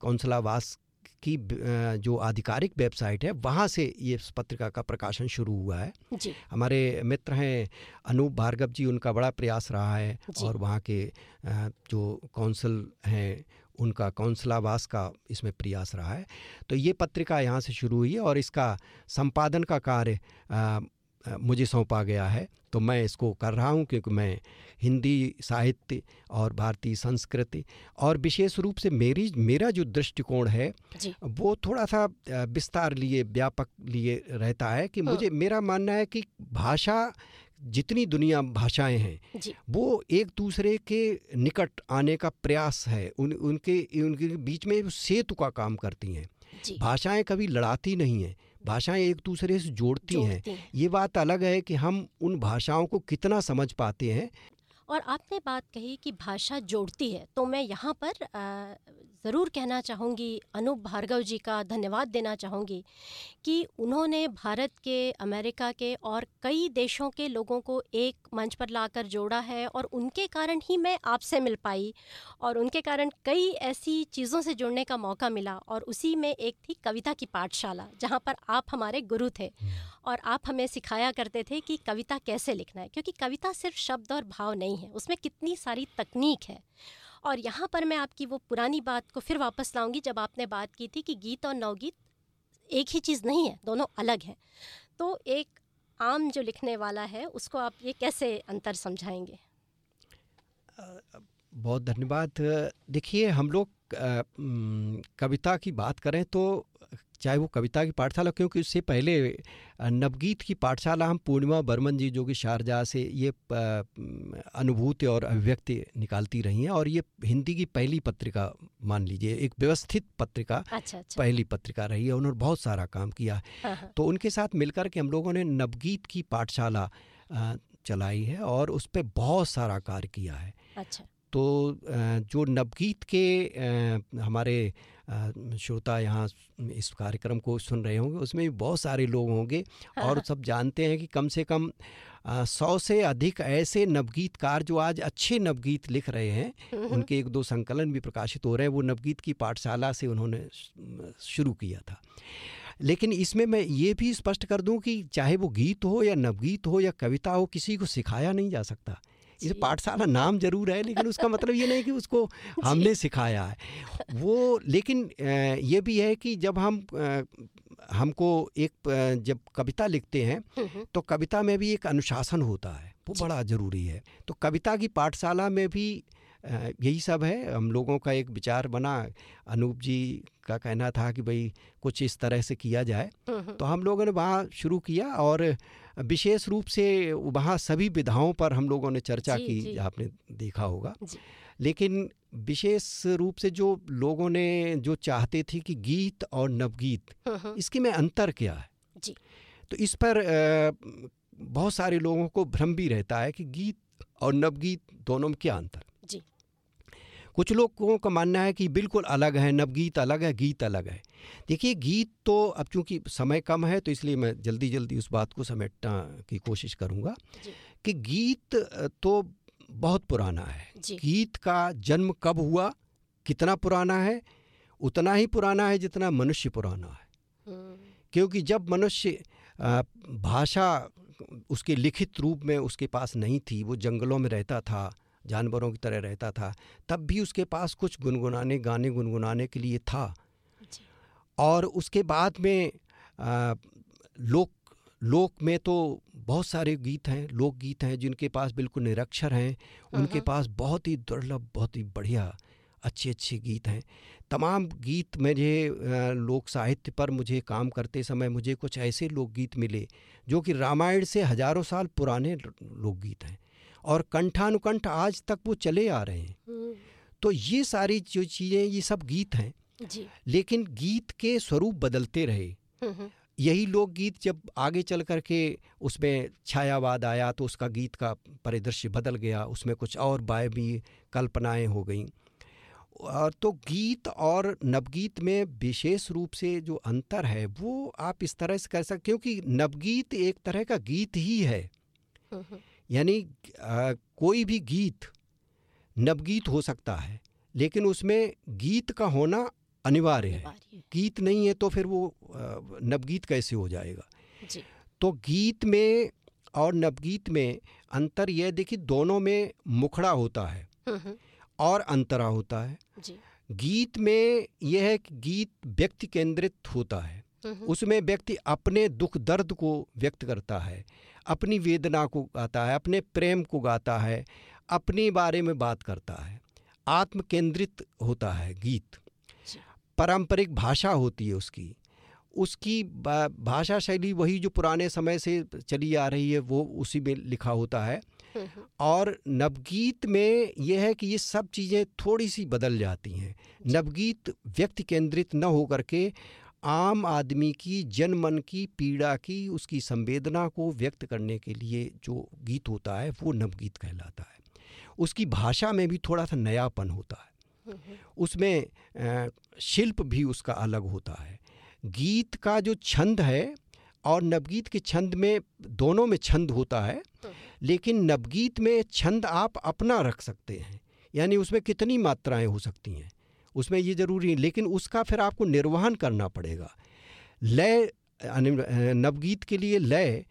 कौंसलावास की जो आधिकारिक वेबसाइट है वहाँ से ये इस पत्रिका का प्रकाशन शुरू हुआ है। जी। हमारे मित्र हैं अनूप भार्गव जी उनका बड़ा प्रयास रहा है और वहाँ के जो काउंसिल हैं उनका कौंसलावास का इसमें प्रयास रहा है। तो ये पत्रिका यहाँ से शुरू हुई है और इसका संपादन का कार्य मुझे सौंपा गया है तो मैं इसको कर रहा हूँ क्योंकि मैं हिंदी साहित्य और भारतीय संस्कृति और विशेष रूप से मेरी मेरा जो दृष्टिकोण है वो थोड़ा सा विस्तार लिए व्यापक लिए रहता है कि हाँ। मुझे मेरा मानना है कि भाषा जितनी दुनिया भाषाएँ हैं वो एक दूसरे के निकट आने का प्रयास है उन उनके उनके बीच में सेतु का काम करती हैं। भाषाएँ कभी लड़ाती नहीं हैं भाषाएँ एक दूसरे से जोड़ती, जोड़ती हैं। ये बात अलग है कि हम उन भाषाओं को कितना समझ पाते हैं और आपने बात कही कि भाषा जोड़ती है तो मैं यहाँ पर ज़रूर कहना चाहूँगी अनूप भार्गव जी का धन्यवाद देना चाहूँगी कि उन्होंने भारत के अमेरिका के और कई देशों के लोगों को एक मंच पर लाकर जोड़ा है और उनके कारण ही मैं आपसे मिल पाई और उनके कारण कई ऐसी चीज़ों से जुड़ने का मौका मिला और उसी में एक थी कविता की पाठशाला जहाँ पर आप हमारे गुरु थे और आप हमें सिखाया करते थे कि कविता कैसे लिखना है क्योंकि कविता सिर्फ़ शब्द और भाव नहीं है, उसमें कितनी सारी तकनीक है। और यहाँ पर मैं आपकी वो पुरानी बात को फिर वापस लाऊँगी, जब आपने बात की थी कि गीत और नवगीत एक ही चीज़ नहीं है, दोनों अलग हैं। तो एक आम जो लिखने वाला है, उसको आप ये कैसे अंतर समझाएँगे? बहुत धन्यवाद। देखिए, हम लोग कविता की बात करें तो चाहे वो कविता की पाठशाला क्योंकि उससे पहले नवगीत की पाठशाला हम पूर्णिमा बर्मन जी जो कि शारजा से ये अनुभूति और अभिव्यक्ति निकालती रही हैं और ये हिंदी की पहली पत्रिका मान लीजिए एक व्यवस्थित पत्रिका अच्छा, अच्छा। पहली पत्रिका रही है उन्होंने बहुत सारा काम किया हाँ, हाँ। तो उनके साथ मिलकर के हम लोगों ने नवगीत की पाठशाला चलाई है और उस पर बहुत सारा कार्य किया है अच्छा तो जो नवगीत के हमारे श्रोता यहाँ इस कार्यक्रम को सुन रहे होंगे उसमें भी बहुत सारे लोग होंगे हाँ, और हाँ। सब जानते हैं कि कम से कम सौ से अधिक ऐसे नवगीतकार जो आज अच्छे नवगीत लिख रहे हैं हम्म, हम्म। उनके एक दो संकलन भी प्रकाशित हो रहे हैं वो नवगीत की पाठशाला से उन्होंने शुरू किया था लेकिन इसमें मैं ये भी स्पष्ट कर दूँ कि चाहे वो गीत हो या नवगीत हो या कविता हो किसी को सिखाया नहीं जा सकता इसे पाठशाला नाम ज़रूर है लेकिन उसका मतलब ये नहीं कि उसको हमने सिखाया है। वो लेकिन ये भी है कि जब हम हमको एक जब कविता लिखते हैं। तो कविता में भी एक अनुशासन होता है। वो बड़ा ज़रूरी है। तो कविता की पाठशाला में भी यही सब है। हम लोगों का एक विचार बना। अनूप जी का कहना था कि भाई कुछ इस तरह से किया जाए। तो हम लोगों ने वहाँ शुरू किया और विशेष रूप से वहाँ सभी विधाओं पर हम लोगों ने चर्चा जी, की जी. आपने देखा होगा। लेकिन विशेष रूप से जो लोगों ने जो चाहते थे कि गीत और नवगीत। इसके में अंतर क्या है? जी। तो इस पर बहुत सारे लोगों को भ्रम भी रहता है कि गीत और नवगीत दोनों में क्या अंतर? कुछ लोगों का मानना है कि बिल्कुल अलग है नवगीत अलग है गीत अलग है। देखिए गीत तो अब चूँकि समय कम है तो इसलिए मैं जल्दी जल्दी उस बात को समेटना की कोशिश करूँगा कि गीत तो बहुत पुराना है। गीत का जन्म कब हुआ कितना पुराना है उतना ही पुराना है जितना मनुष्य पुराना है। हम्म। क्योंकि जब मनुष्य भाषा उसके लिखित रूप में उसके पास नहीं थी वो जंगलों में रहता था जानवरों की तरह रहता था। तब भी उसके पास कुछ गुनगुनाने गाने गुनगुनाने के लिए था। और उसके बाद में लोक लोक में तो बहुत सारे गीत हैं लोकगीत हैं जिनके पास बिल्कुल निरक्षर हैं। उनके पास बहुत ही दुर्लभ बहुत ही बढ़िया अच्छे अच्छे गीत हैं। तमाम गीत मुझे लोक साहित्य पर मुझे काम करते समय मुझे कुछ ऐसे लोकगीत मिले जो कि रामायण से हज़ारों साल पुराने लोकगीत हैं। और कंठानुकंठ आज तक वो चले आ रहे हैं हम्म। तो ये सारी जो चीज़ें ये सब गीत हैं जी। लेकिन गीत के स्वरूप बदलते रहे हम्म, हम्म। यही लोकगीत जब आगे चल कर के उसमें छायावाद आया तो उसका गीत का परिदृश्य बदल गया उसमें कुछ और बाय भी कल्पनाएँ हो गई और तो गीत और नवगीत में विशेष रूप से जो अंतर है वो आप इस तरह से कर सकते क्योंकि नवगीत एक तरह का गीत ही है यानी कोई भी गीत नवगीत हो सकता है लेकिन उसमें गीत का होना अनिवार्य है। गीत नहीं है तो फिर वो नवगीत कैसे हो जाएगा? जी। तो गीत में और नवगीत में अंतर यह देखिए दोनों में मुखड़ा होता है। और अंतरा होता है। जी। गीत में यह है कि गीत व्यक्ति केंद्रित होता है। उसमें व्यक्ति अपने दुख दर्द को व्यक्त करता है। अपनी वेदना को गाता है अपने प्रेम को गाता है अपने बारे में बात करता है। आत्म केंद्रित होता है गीत। पारंपरिक भाषा होती है उसकी। उसकी भाषा शैली वही जो पुराने समय से चली आ रही है वो उसी में लिखा होता है। और नवगीत में यह है कि ये सब चीज़ें थोड़ी सी बदल जाती हैं। नवगीत व्यक्ति केंद्रित न हो करके आम आदमी की जनमन की पीड़ा की उसकी संवेदना को व्यक्त करने के लिए जो गीत होता है वो नवगीत कहलाता है। उसकी भाषा में भी थोड़ा सा नयापन होता है। उसमें शिल्प भी उसका अलग होता है। गीत का जो छंद है और नवगीत के छंद में दोनों में छंद होता है लेकिन नवगीत में छंद आप अपना रख सकते हैं। यानी उसमें कितनी मात्राएँ हो सकती हैं? उसमें ये ज़रूरी है लेकिन उसका फिर आपको निर्वहन करना पड़ेगा। लय नवगीत के लिए लय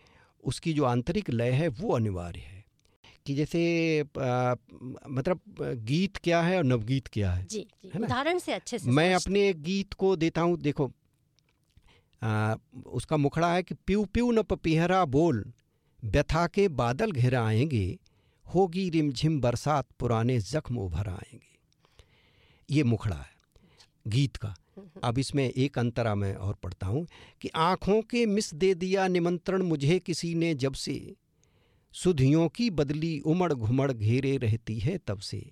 उसकी जो आंतरिक लय है वो अनिवार्य है। कि जैसे आ, मतलब गीत क्या है और नवगीत क्या है जी, जी उदाहरण से अच्छे से मैं अपने गीत को देता हूँ देखो आ, उसका मुखड़ा है कि प्यू प्यू न पपिहरा बोल व्यथा के बादल घिर आएँगे होगी रिमझिम बरसात पुराने जख्म उभर आएँगे। ये मुखड़ा है, गीत का। अब इसमें एक अंतरा मैं और पढ़ता हूँ कि आँखों के मिस दे दिया निमंत्रण मुझे किसी ने जब से। सुधियों की बदली उमड़ घुमड़ घेरे रहती है तब से।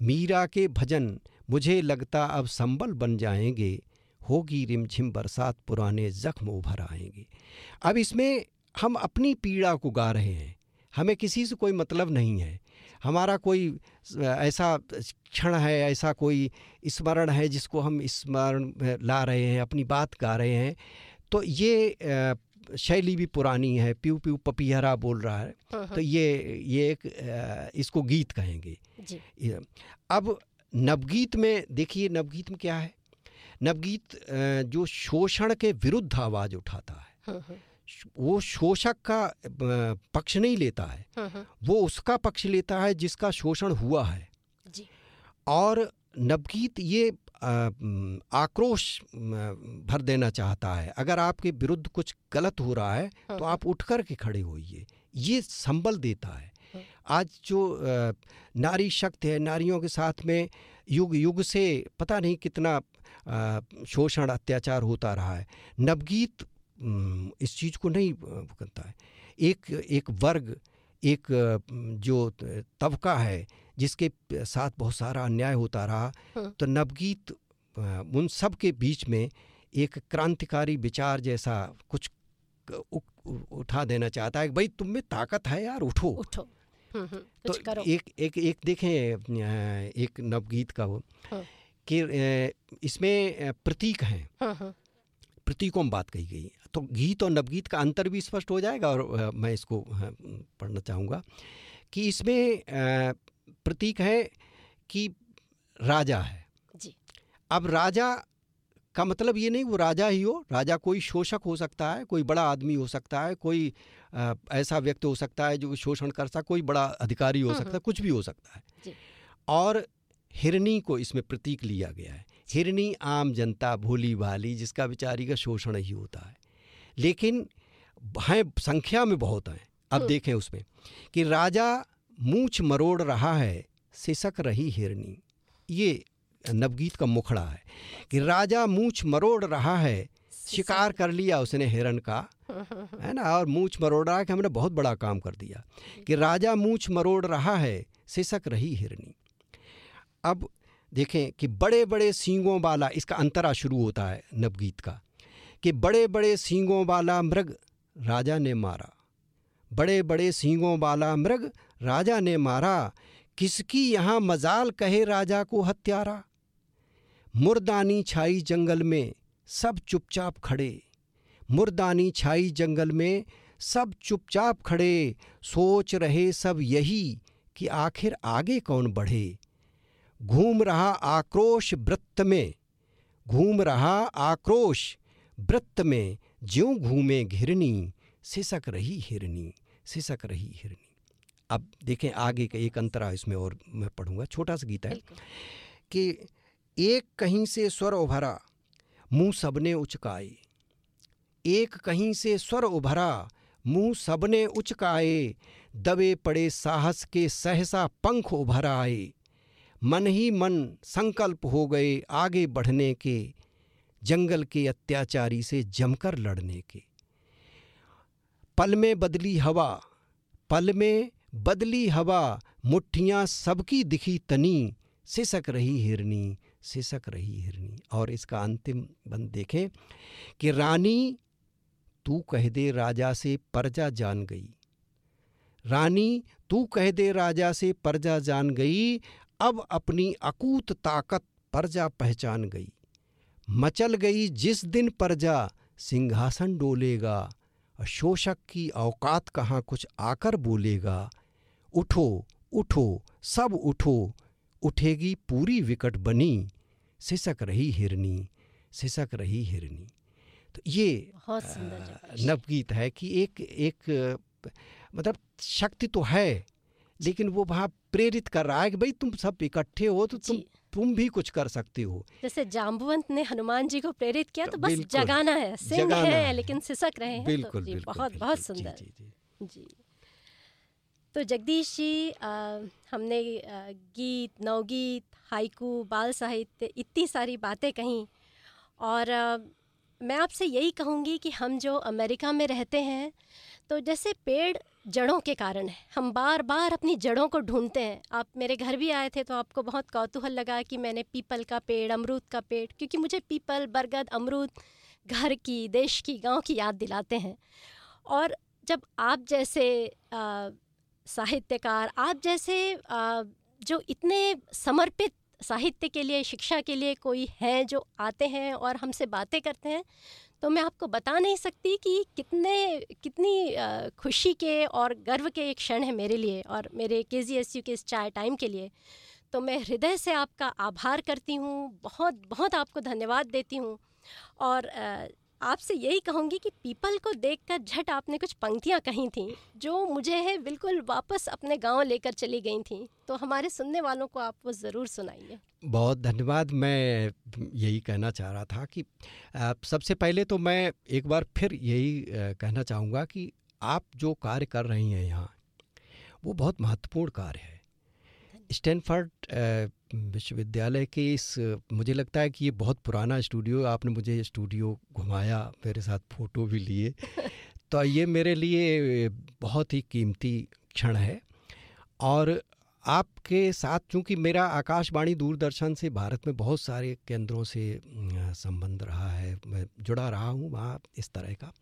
मीरा के भजन मुझे लगता अब संबल बन जाएँगे, होगी रिमझिम बरसात पुराने जख्म उभर आएँगे। अब इसमें हम अपनी पीड़ा को गा रहे हैं, हमें किसी से कोई मतलब नहीं है। हमारा कोई ऐसा क्षण है ऐसा कोई स्मरण है जिसको हम स्मरण ला रहे हैं अपनी बात गा रहे हैं तो ये शैली भी पुरानी है। प्यू प्यू पपिहरा बोल रहा है। हाँ, हाँ। तो ये ये एक इसको गीत कहेंगे। जी। अब नवगीत में देखिए नवगीत में क्या है? नवगीत जो शोषण के विरुद्ध आवाज़ उठाता है हाँ, वो शोषक का पक्ष नहीं लेता है। वो उसका पक्ष लेता है जिसका शोषण हुआ है। जी। और नवगीत ये आक्रोश भर देना चाहता है। अगर आपके विरुद्ध कुछ गलत हो रहा है हाँ, तो आप उठ कर के खड़े होइए। ये संबल देता है। आज जो नारी शक्ति है नारियों के साथ में युग युग से पता नहीं कितना शोषण अत्याचार होता रहा है। नवगीत इस चीज़ को नहीं करता है। एक एक वर्ग एक जो तबका है जिसके साथ बहुत सारा अन्याय होता रहा हाँ। तो नवगीत उन सब के बीच में एक क्रांतिकारी विचार जैसा कुछ उठा देना चाहता है भाई तुम में ताकत है यार उठो। उठो। हम्म, हम्म, तो एक एक एक देखें एक नवगीत का वो हाँ। कि इसमें प्रतीक हैं हाँ, प्रतीकों में बात कही गई तो गीत और नवगीत का अंतर भी स्पष्ट हो जाएगा और मैं इसको पढ़ना चाहूँगा कि इसमें प्रतीक है कि राजा है। जी। अब राजा का मतलब ये नहीं वो राजा ही हो। राजा कोई शोषक हो सकता है कोई बड़ा आदमी हो सकता है कोई ऐसा व्यक्ति हो सकता है जो शोषण कर सकता कोई बड़ा अधिकारी हो हम्म, सकता है हम्म। कुछ भी हो सकता है। और हिरनी को इसमें प्रतीक लिया गया है। हिरनी आम जनता भोली भाली जिसका बेचारी का शोषण ही होता है। लेकिन हैं संख्या में बहुत हैं। अब हम्म। देखें उसमें कि राजा मूछ मरोड़ रहा है सिसक रही हिरनी ये नवगीत का मुखड़ा है कि राजा मूछ मरोड़ रहा है शिकार कर लिया उसने हिरन का है ना? और मूछ मरोड़ रहा है कि हमने बहुत बड़ा काम कर दिया। कि राजा मूछ मरोड़ रहा है सिसक रही हिरनी अब देखें कि बड़े बड़े सींगों वाला इसका अंतरा शुरू होता है नवगीत का, कि बड़े बड़े सींगों वाला मृग राजा ने मारा। बड़े बड़े सींगों वाला मृग राजा ने मारा, किसकी यहाँ मजाल कहे राजा को हत्यारा? मुर्दानी छाई जंगल में सब चुपचाप खड़े, मुर्दानी छाई जंगल में सब चुपचाप खड़े, सोच रहे सब यही कि आखिर आगे कौन बढ़े? घूम रहा आक्रोश वृत्त में। घूम रहा आक्रोश वृत्त में। ज्यों घूमे घिरनी सिसक रही हिरनी सिसक रही हिरनी। अब देखें आगे का एक अंतरा इसमें और मैं पढ़ूँगा छोटा सा गीता है। कि एक कहीं से स्वर उभरा मुँह सबने उचकाए। एक कहीं से स्वर उभरा मुँह सबने उचकाए। दबे पड़े साहस के सहसा पंख उभर आए मन ही मन संकल्प हो गए आगे बढ़ने के, जंगल के अत्याचारी से जमकर लड़ने के। पल में बदली हवा, पल में बदली हवा, मुट्ठियाँ सबकी दिखी तनी, सिसक रही हिरनी, सिसक रही हिरनी। और इसका अंतिम बंद देखें कि रानी, तू कह दे राजा से परजा जान गई। रानी, तू कह दे राजा से परजा जान गई अब अपनी अकूत ताकत परजा पहचान गई। मचल गई जिस दिन प्रजा सिंहासन डोलेगा शोषक की औकात कहाँ कुछ आकर बोलेगा। उठो उठो सब उठो उठेगी पूरी विकट बनी सिसक रही हिरनी सिसक रही हिरनी। तो ये नवगीत है कि एक एक मतलब शक्ति तो है लेकिन वो वहाँ प्रेरित कर रहा है कि भाई तुम सब इकट्ठे हो तो तुम तुम भी कुछ कर सकते हो। जैसे जाम्बुवंत ने हनुमान जी को प्रेरित किया तो बस जगाना है सिंह जगाना है, है। लेकिन सिसक रहे हैं बिल्कुल, तो जी, बिल्कुल, बहुत बिल्कुल, बहुत सुंदर। जी, जी, जी, जी। तो जगदीश जी आ, हमने गीत नवगीत हाइकू बाल साहित्य इतनी सारी बातें कहीं और आ, मैं आपसे यही कहूँगी कि हम जो अमेरिका में रहते हैं तो जैसे पेड़ जड़ों के कारण है। हम बार बार अपनी जड़ों को ढूंढते हैं। आप मेरे घर भी आए थे तो आपको बहुत कौतूहल लगा कि मैंने पीपल का पेड़ अमरूद का पेड़ क्योंकि मुझे पीपल बरगद अमरूद घर की देश की गाँव की याद दिलाते हैं। और जब आप जैसे साहित्यकार आप जैसे आ, जो इतने समर्पित साहित्य के लिए, शिक्षा के लिए कोई है जो आते हैं और हमसे बातें करते हैं तो मैं आपको बता नहीं सकती कि कितने, कितनी खुशी के और गर्व के एक क्षण है मेरे लिए और मेरे के जी एस यू के इस चाय टाइम के लिए। तो मैं हृदय से आपका आभार करती हूँ, बहुत बहुत आपको धन्यवाद देती हूँ और आपसे यही कहूँगी कि पीपल को देखकर झट आपने कुछ पंक्तियाँ कही थी, जो मुझे है बिल्कुल वापस अपने गाँव लेकर चली गई थी। तो हमारे सुनने वालों को आप वो ज़रूर सुनाइए। बहुत धन्यवाद। मैं यही कहना चाह रहा था कि सबसे पहले तो मैं एक बार फिर यही कहना चाहूँगा कि आप जो कार्य कर रही हैं यहाँ, वो बहुत महत्वपूर्ण कार्य है। स्टैनफर्ड विश्वविद्यालय के इस मुझे लगता है कि ये बहुत पुराना स्टूडियो आपने मुझे स्टूडियो घुमाया मेरे साथ फ़ोटो भी लिए। तो ये मेरे लिए बहुत ही कीमती क्षण है। और आपके साथ चूँकि मेरा आकाशवाणी दूरदर्शन से भारत में बहुत सारे केंद्रों से संबंध रहा है मैं जुड़ा रहा हूँ वहाँ इस तरह का।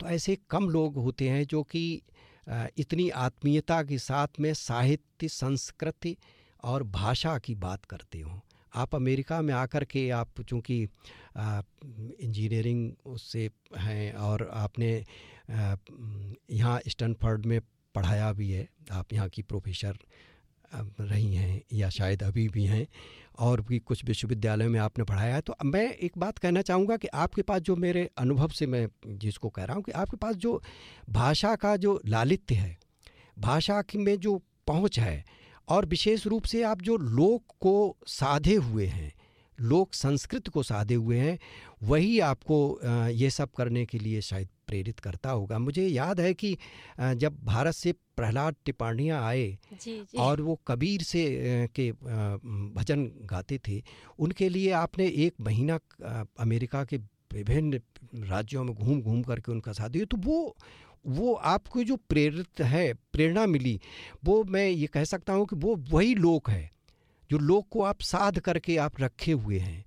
तो ऐसे कम लोग होते हैं जो कि इतनी आत्मीयता के साथ में साहित्य, संस्कृति और भाषा की बात करते हो। आप अमेरिका में आकर के आप चूँकि इंजीनियरिंग उससे हैं और आपने यहाँ स्टनफर्ड में पढ़ाया भी है, आप यहाँ की प्रोफेसर रही हैं या शायद अभी भी हैं और भी कुछ विश्वविद्यालयों में आपने पढ़ाया है। तो मैं एक बात कहना चाहूँगा कि आपके पास जो मेरे अनुभव से मैं जिसको कह रहा हूँ कि आपके पास जो भाषा का जो लालित्य है, भाषा की में जो पहुँच है और विशेष रूप से आप जो लोक को साधे हुए हैं लोक संस्कृत को साधे हुए हैं वही आपको ये सब करने के लिए शायद प्रेरित करता होगा मुझे याद है कि जब भारत से प्रहलाद टिपाणियाँ आए जी, जी। और वो कबीर से के भजन गाते थे उनके लिए आपने एक महीना अमेरिका के विभिन्न राज्यों में घूम घूम करके उनका साथ दिया तो वो वो आपको जो प्रेरित है प्रेरणा मिली वो मैं ये कह सकता हूँ कि वो वही लोक है जो लोग को आप साध करके आप रखे हुए हैं।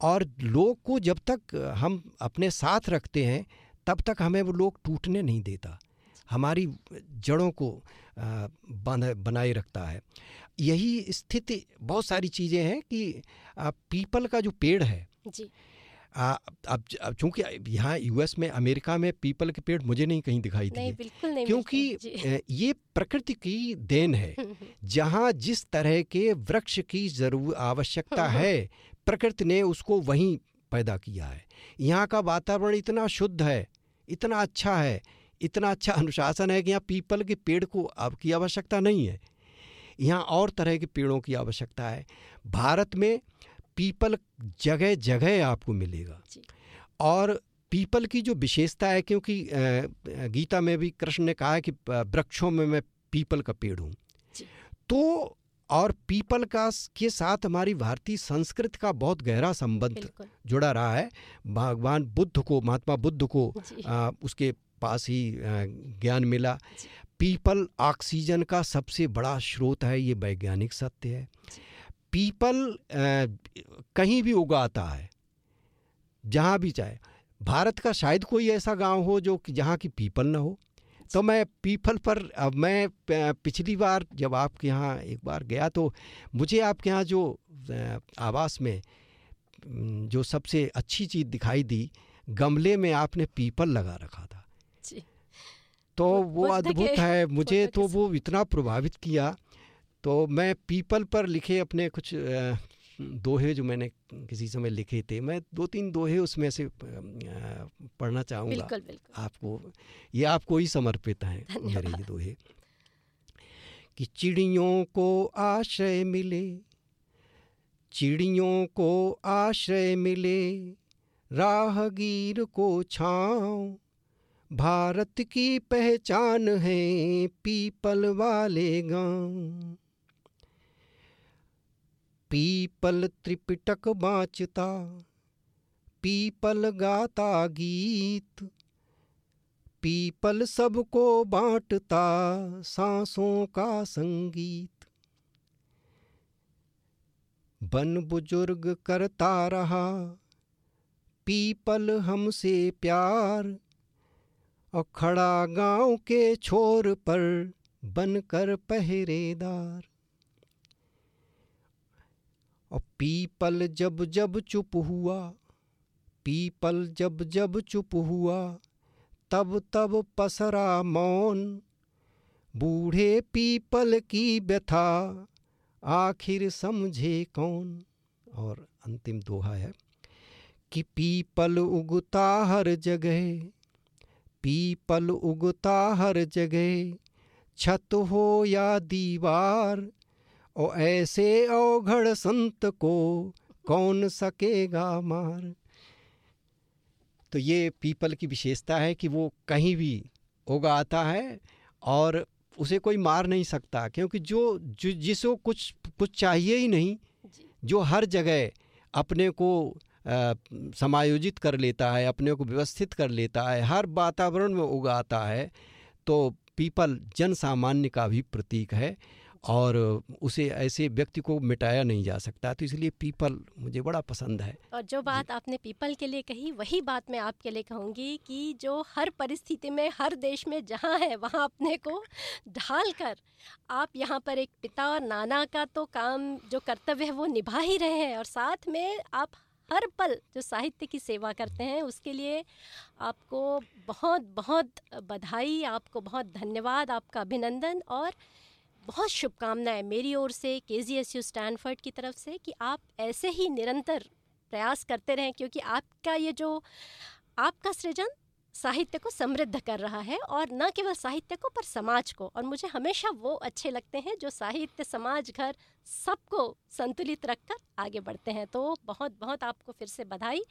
और लोग को जब तक हम अपने साथ रखते हैं, तब तक हमें वो लोग टूटने नहीं देता। हमारी जड़ों को बनाए रखता है। यही स्थिति, बहुत सारी चीज़ें हैं कि पीपल का जो पेड़ है, जी। अब चूँकि यहाँ यूएस में अमेरिका में पीपल के पेड़ मुझे नहीं कहीं दिखाई दिए। क्योंकि ये प्रकृति की देन है जहाँ जिस तरह के वृक्ष की ज़रूर आवश्यकता है प्रकृति ने उसको वहीं पैदा किया है। यहाँ का वातावरण इतना शुद्ध है इतना अच्छा है इतना अच्छा अनुशासन है कि यहाँ पीपल के पेड़ को अब आपकी आवश्यकता नहीं है। यहाँ और तरह के पेड़ों की आवश्यकता है। भारत में पीपल जगह जगह आपको मिलेगा। और पीपल की जो विशेषता है क्योंकि गीता में भी कृष्ण ने कहा है कि वृक्षों में मैं पीपल का पेड़ हूँ। तो और पीपल का के साथ हमारी भारतीय संस्कृति का बहुत गहरा संबंध जुड़ा रहा है। भगवान बुद्ध को महात्मा बुद्ध को आ, उसके पास ही ज्ञान मिला। पीपल ऑक्सीजन का सबसे बड़ा स्रोत है ये वैज्ञानिक सत्य है। पीपल कहीं भी उगाता है जहाँ भी चाहे। भारत का शायद कोई ऐसा गाँव हो जो कि जहाँ की पीपल ना हो। तो मैं पीपल पर अब मैं पिछली बार जब आपके यहाँ एक बार गया तो मुझे आपके यहाँ जो आवास में जो सबसे अच्छी चीज़ दिखाई दी गमले में आपने पीपल लगा रखा था। जी। तो वो अद्भुत है मुझे तो वो इतना प्रभावित किया तो मैं पीपल पर लिखे अपने कुछ दोहे जो मैंने किसी समय लिखे थे मैं दो तीन दोहे उसमें से पढ़ना चाहूँगा। बिल्कुल, बिल्कुल। आपको ये आपको ही समर्पित हैं मेरे ये दोहे। कि चिड़ियों को आश्रय मिले चिड़ियों को आश्रय मिले राहगीर को छाँव भारत की पहचान है पीपल वाले गाँव। पीपल त्रिपिटक बाँचता, पीपल गाता गीत, पीपल सबको बांटता सांसों का संगीत। बन बुज़ुर्ग करता रहा, पीपल हमसे प्यार और खड़ा गाँव के छोर पर बनकर पहरेदार। और पीपल जब जब चुप हुआ, पीपल जब जब चुप हुआ, तब तब पसरा मौन। बूढ़े पीपल की व्यथा, आखिर समझे कौन? और अंतिम दोहा है कि पीपल उगता हर जगह, पीपल उगता हर जगह, छत हो या दीवार और ऐसे औघड़ संत को कौन सकेगा मार? तो ये पीपल की विशेषता है कि वो कहीं भी उगाता है और उसे कोई मार नहीं सकता क्योंकि जो, जो जिसको कुछ कुछ चाहिए ही नहीं जो। हर जगह अपने को आ, समायोजित कर लेता है अपने को व्यवस्थित कर लेता है हर वातावरण में उगाता है तो पीपल जन सामान्य का भी प्रतीक है। और उसे ऐसे व्यक्ति को मिटाया नहीं जा सकता। तो इसलिए पीपल मुझे बड़ा पसंद है। और जो बात आपने पीपल के लिए कही वही बात मैं आपके लिए कहूँगी कि जो हर परिस्थिति में हर देश में जहाँ है वहाँ अपने को ढाल कर आप यहाँ पर एक पिता और नाना का तो काम जो कर्तव्य है वो निभा ही रहे हैं। और साथ में आप हर पल जो साहित्य की सेवा करते हैं उसके लिए आपको बहुत बहुत बधाई आपको बहुत धन्यवाद आपका अभिनंदन और बहुत शुभकामनाएँ मेरी ओर से के जी एस यू स्टैनफर्ड की तरफ़ से कि आप ऐसे ही निरंतर प्रयास करते रहें क्योंकि आपका ये जो, आपका सृजन साहित्य को समृद्ध कर रहा है और न केवल साहित्य को पर समाज को। और मुझे हमेशा वो अच्छे लगते हैं जो साहित्य, समाज, घर सबको संतुलित रखकर आगे बढ़ते हैं। तो बहुत बहुत आपको फिर से बधाई।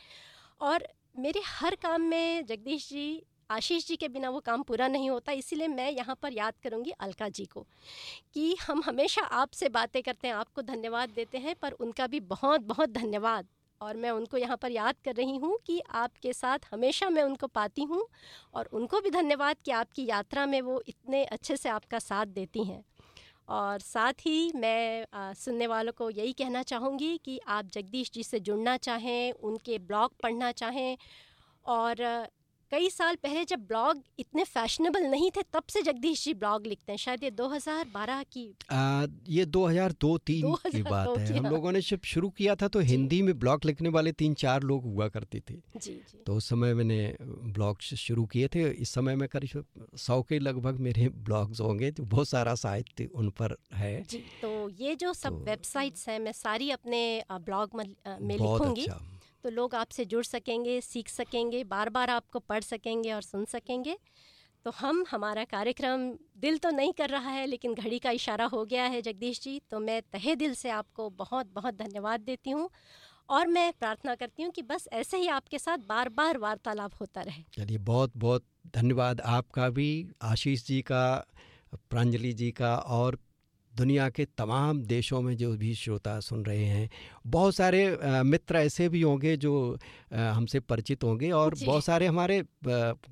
और मेरे हर काम में जगदीश जी आशीष जी के बिना वो काम पूरा नहीं होता, इसीलिए मैं यहाँ पर याद करूँगी अलका जी को, कि हम हमेशा आपसे बातें करते हैं, आपको धन्यवाद देते हैं, पर उनका भी बहुत बहुत धन्यवाद। और मैं उनको यहाँ पर याद कर रही हूँ कि आपके साथ हमेशा मैं उनको पाती हूँ, और उनको भी धन्यवाद कि आपकी यात्रा में वो इतने अच्छे से आपका साथ देती हैं। और साथ ही मैं सुनने वालों को यही कहना चाहूँगी कि आप जगदीश जी से जुड़ना चाहें, उनके ब्लॉग पढ़ना चाहें, और कई साल पहले जब ब्लॉग इतने फैशनेबल नहीं थे तब से जगदीश जी ब्लॉग लिखते हैं। शायद ये 2012 की आ, ये 2002-3 की बात है। हम हाँ। लोगों ने जब शुरू किया था तो हिंदी में ब्लॉग लिखने वाले तीन चार लोग हुआ करते थे। जी, जी। तो उस समय मैंने ब्लॉग शुरू किए थे। इस समय में करीब सौ के लगभग मेरे ब्लॉग्स होंगे तो बहुत सारा साहित्य उन पर है। जी, तो ये जो सब तो, वेबसाइट्स हैं मैं सारी अपने ब्लॉग में लिखूँगी। अच्छा। तो लोग आपसे जुड़ सकेंगे, सीख सकेंगे बार बार आपको पढ़ सकेंगे और सुन सकेंगे। तो हम, हमारा कार्यक्रम दिल तो नहीं कर रहा है, लेकिन घड़ी का इशारा हो गया है जगदीश जी तो मैं तहे दिल से आपको बहुत बहुत धन्यवाद देती हूँ। और मैं प्रार्थना करती हूँ कि बस ऐसे ही आपके साथ बार बार वार्तालाप होता रहे। चलिए बहुत बहुत धन्यवाद आपका भी, आशीष जी का, प्रांजलि जी का और दुनिया के तमाम देशों में जो भी श्रोता सुन रहे हैं बहुत सारे मित्र ऐसे भी होंगे जो हमसे परिचित होंगे और बहुत सारे हमारे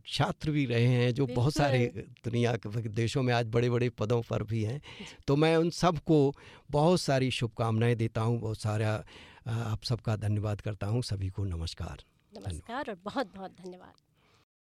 छात्र भी रहे हैं जो बहुत सारे दुनिया के देशों में आज बड़े बड़े पदों पर भी हैं। तो मैं उन सबको बहुत सारी शुभकामनाएँ देता हूँ बहुत सारा आप सबका धन्यवाद करता हूँ सभी को नमस्कार। नमस्कार और बहुत बहुत धन्यवाद।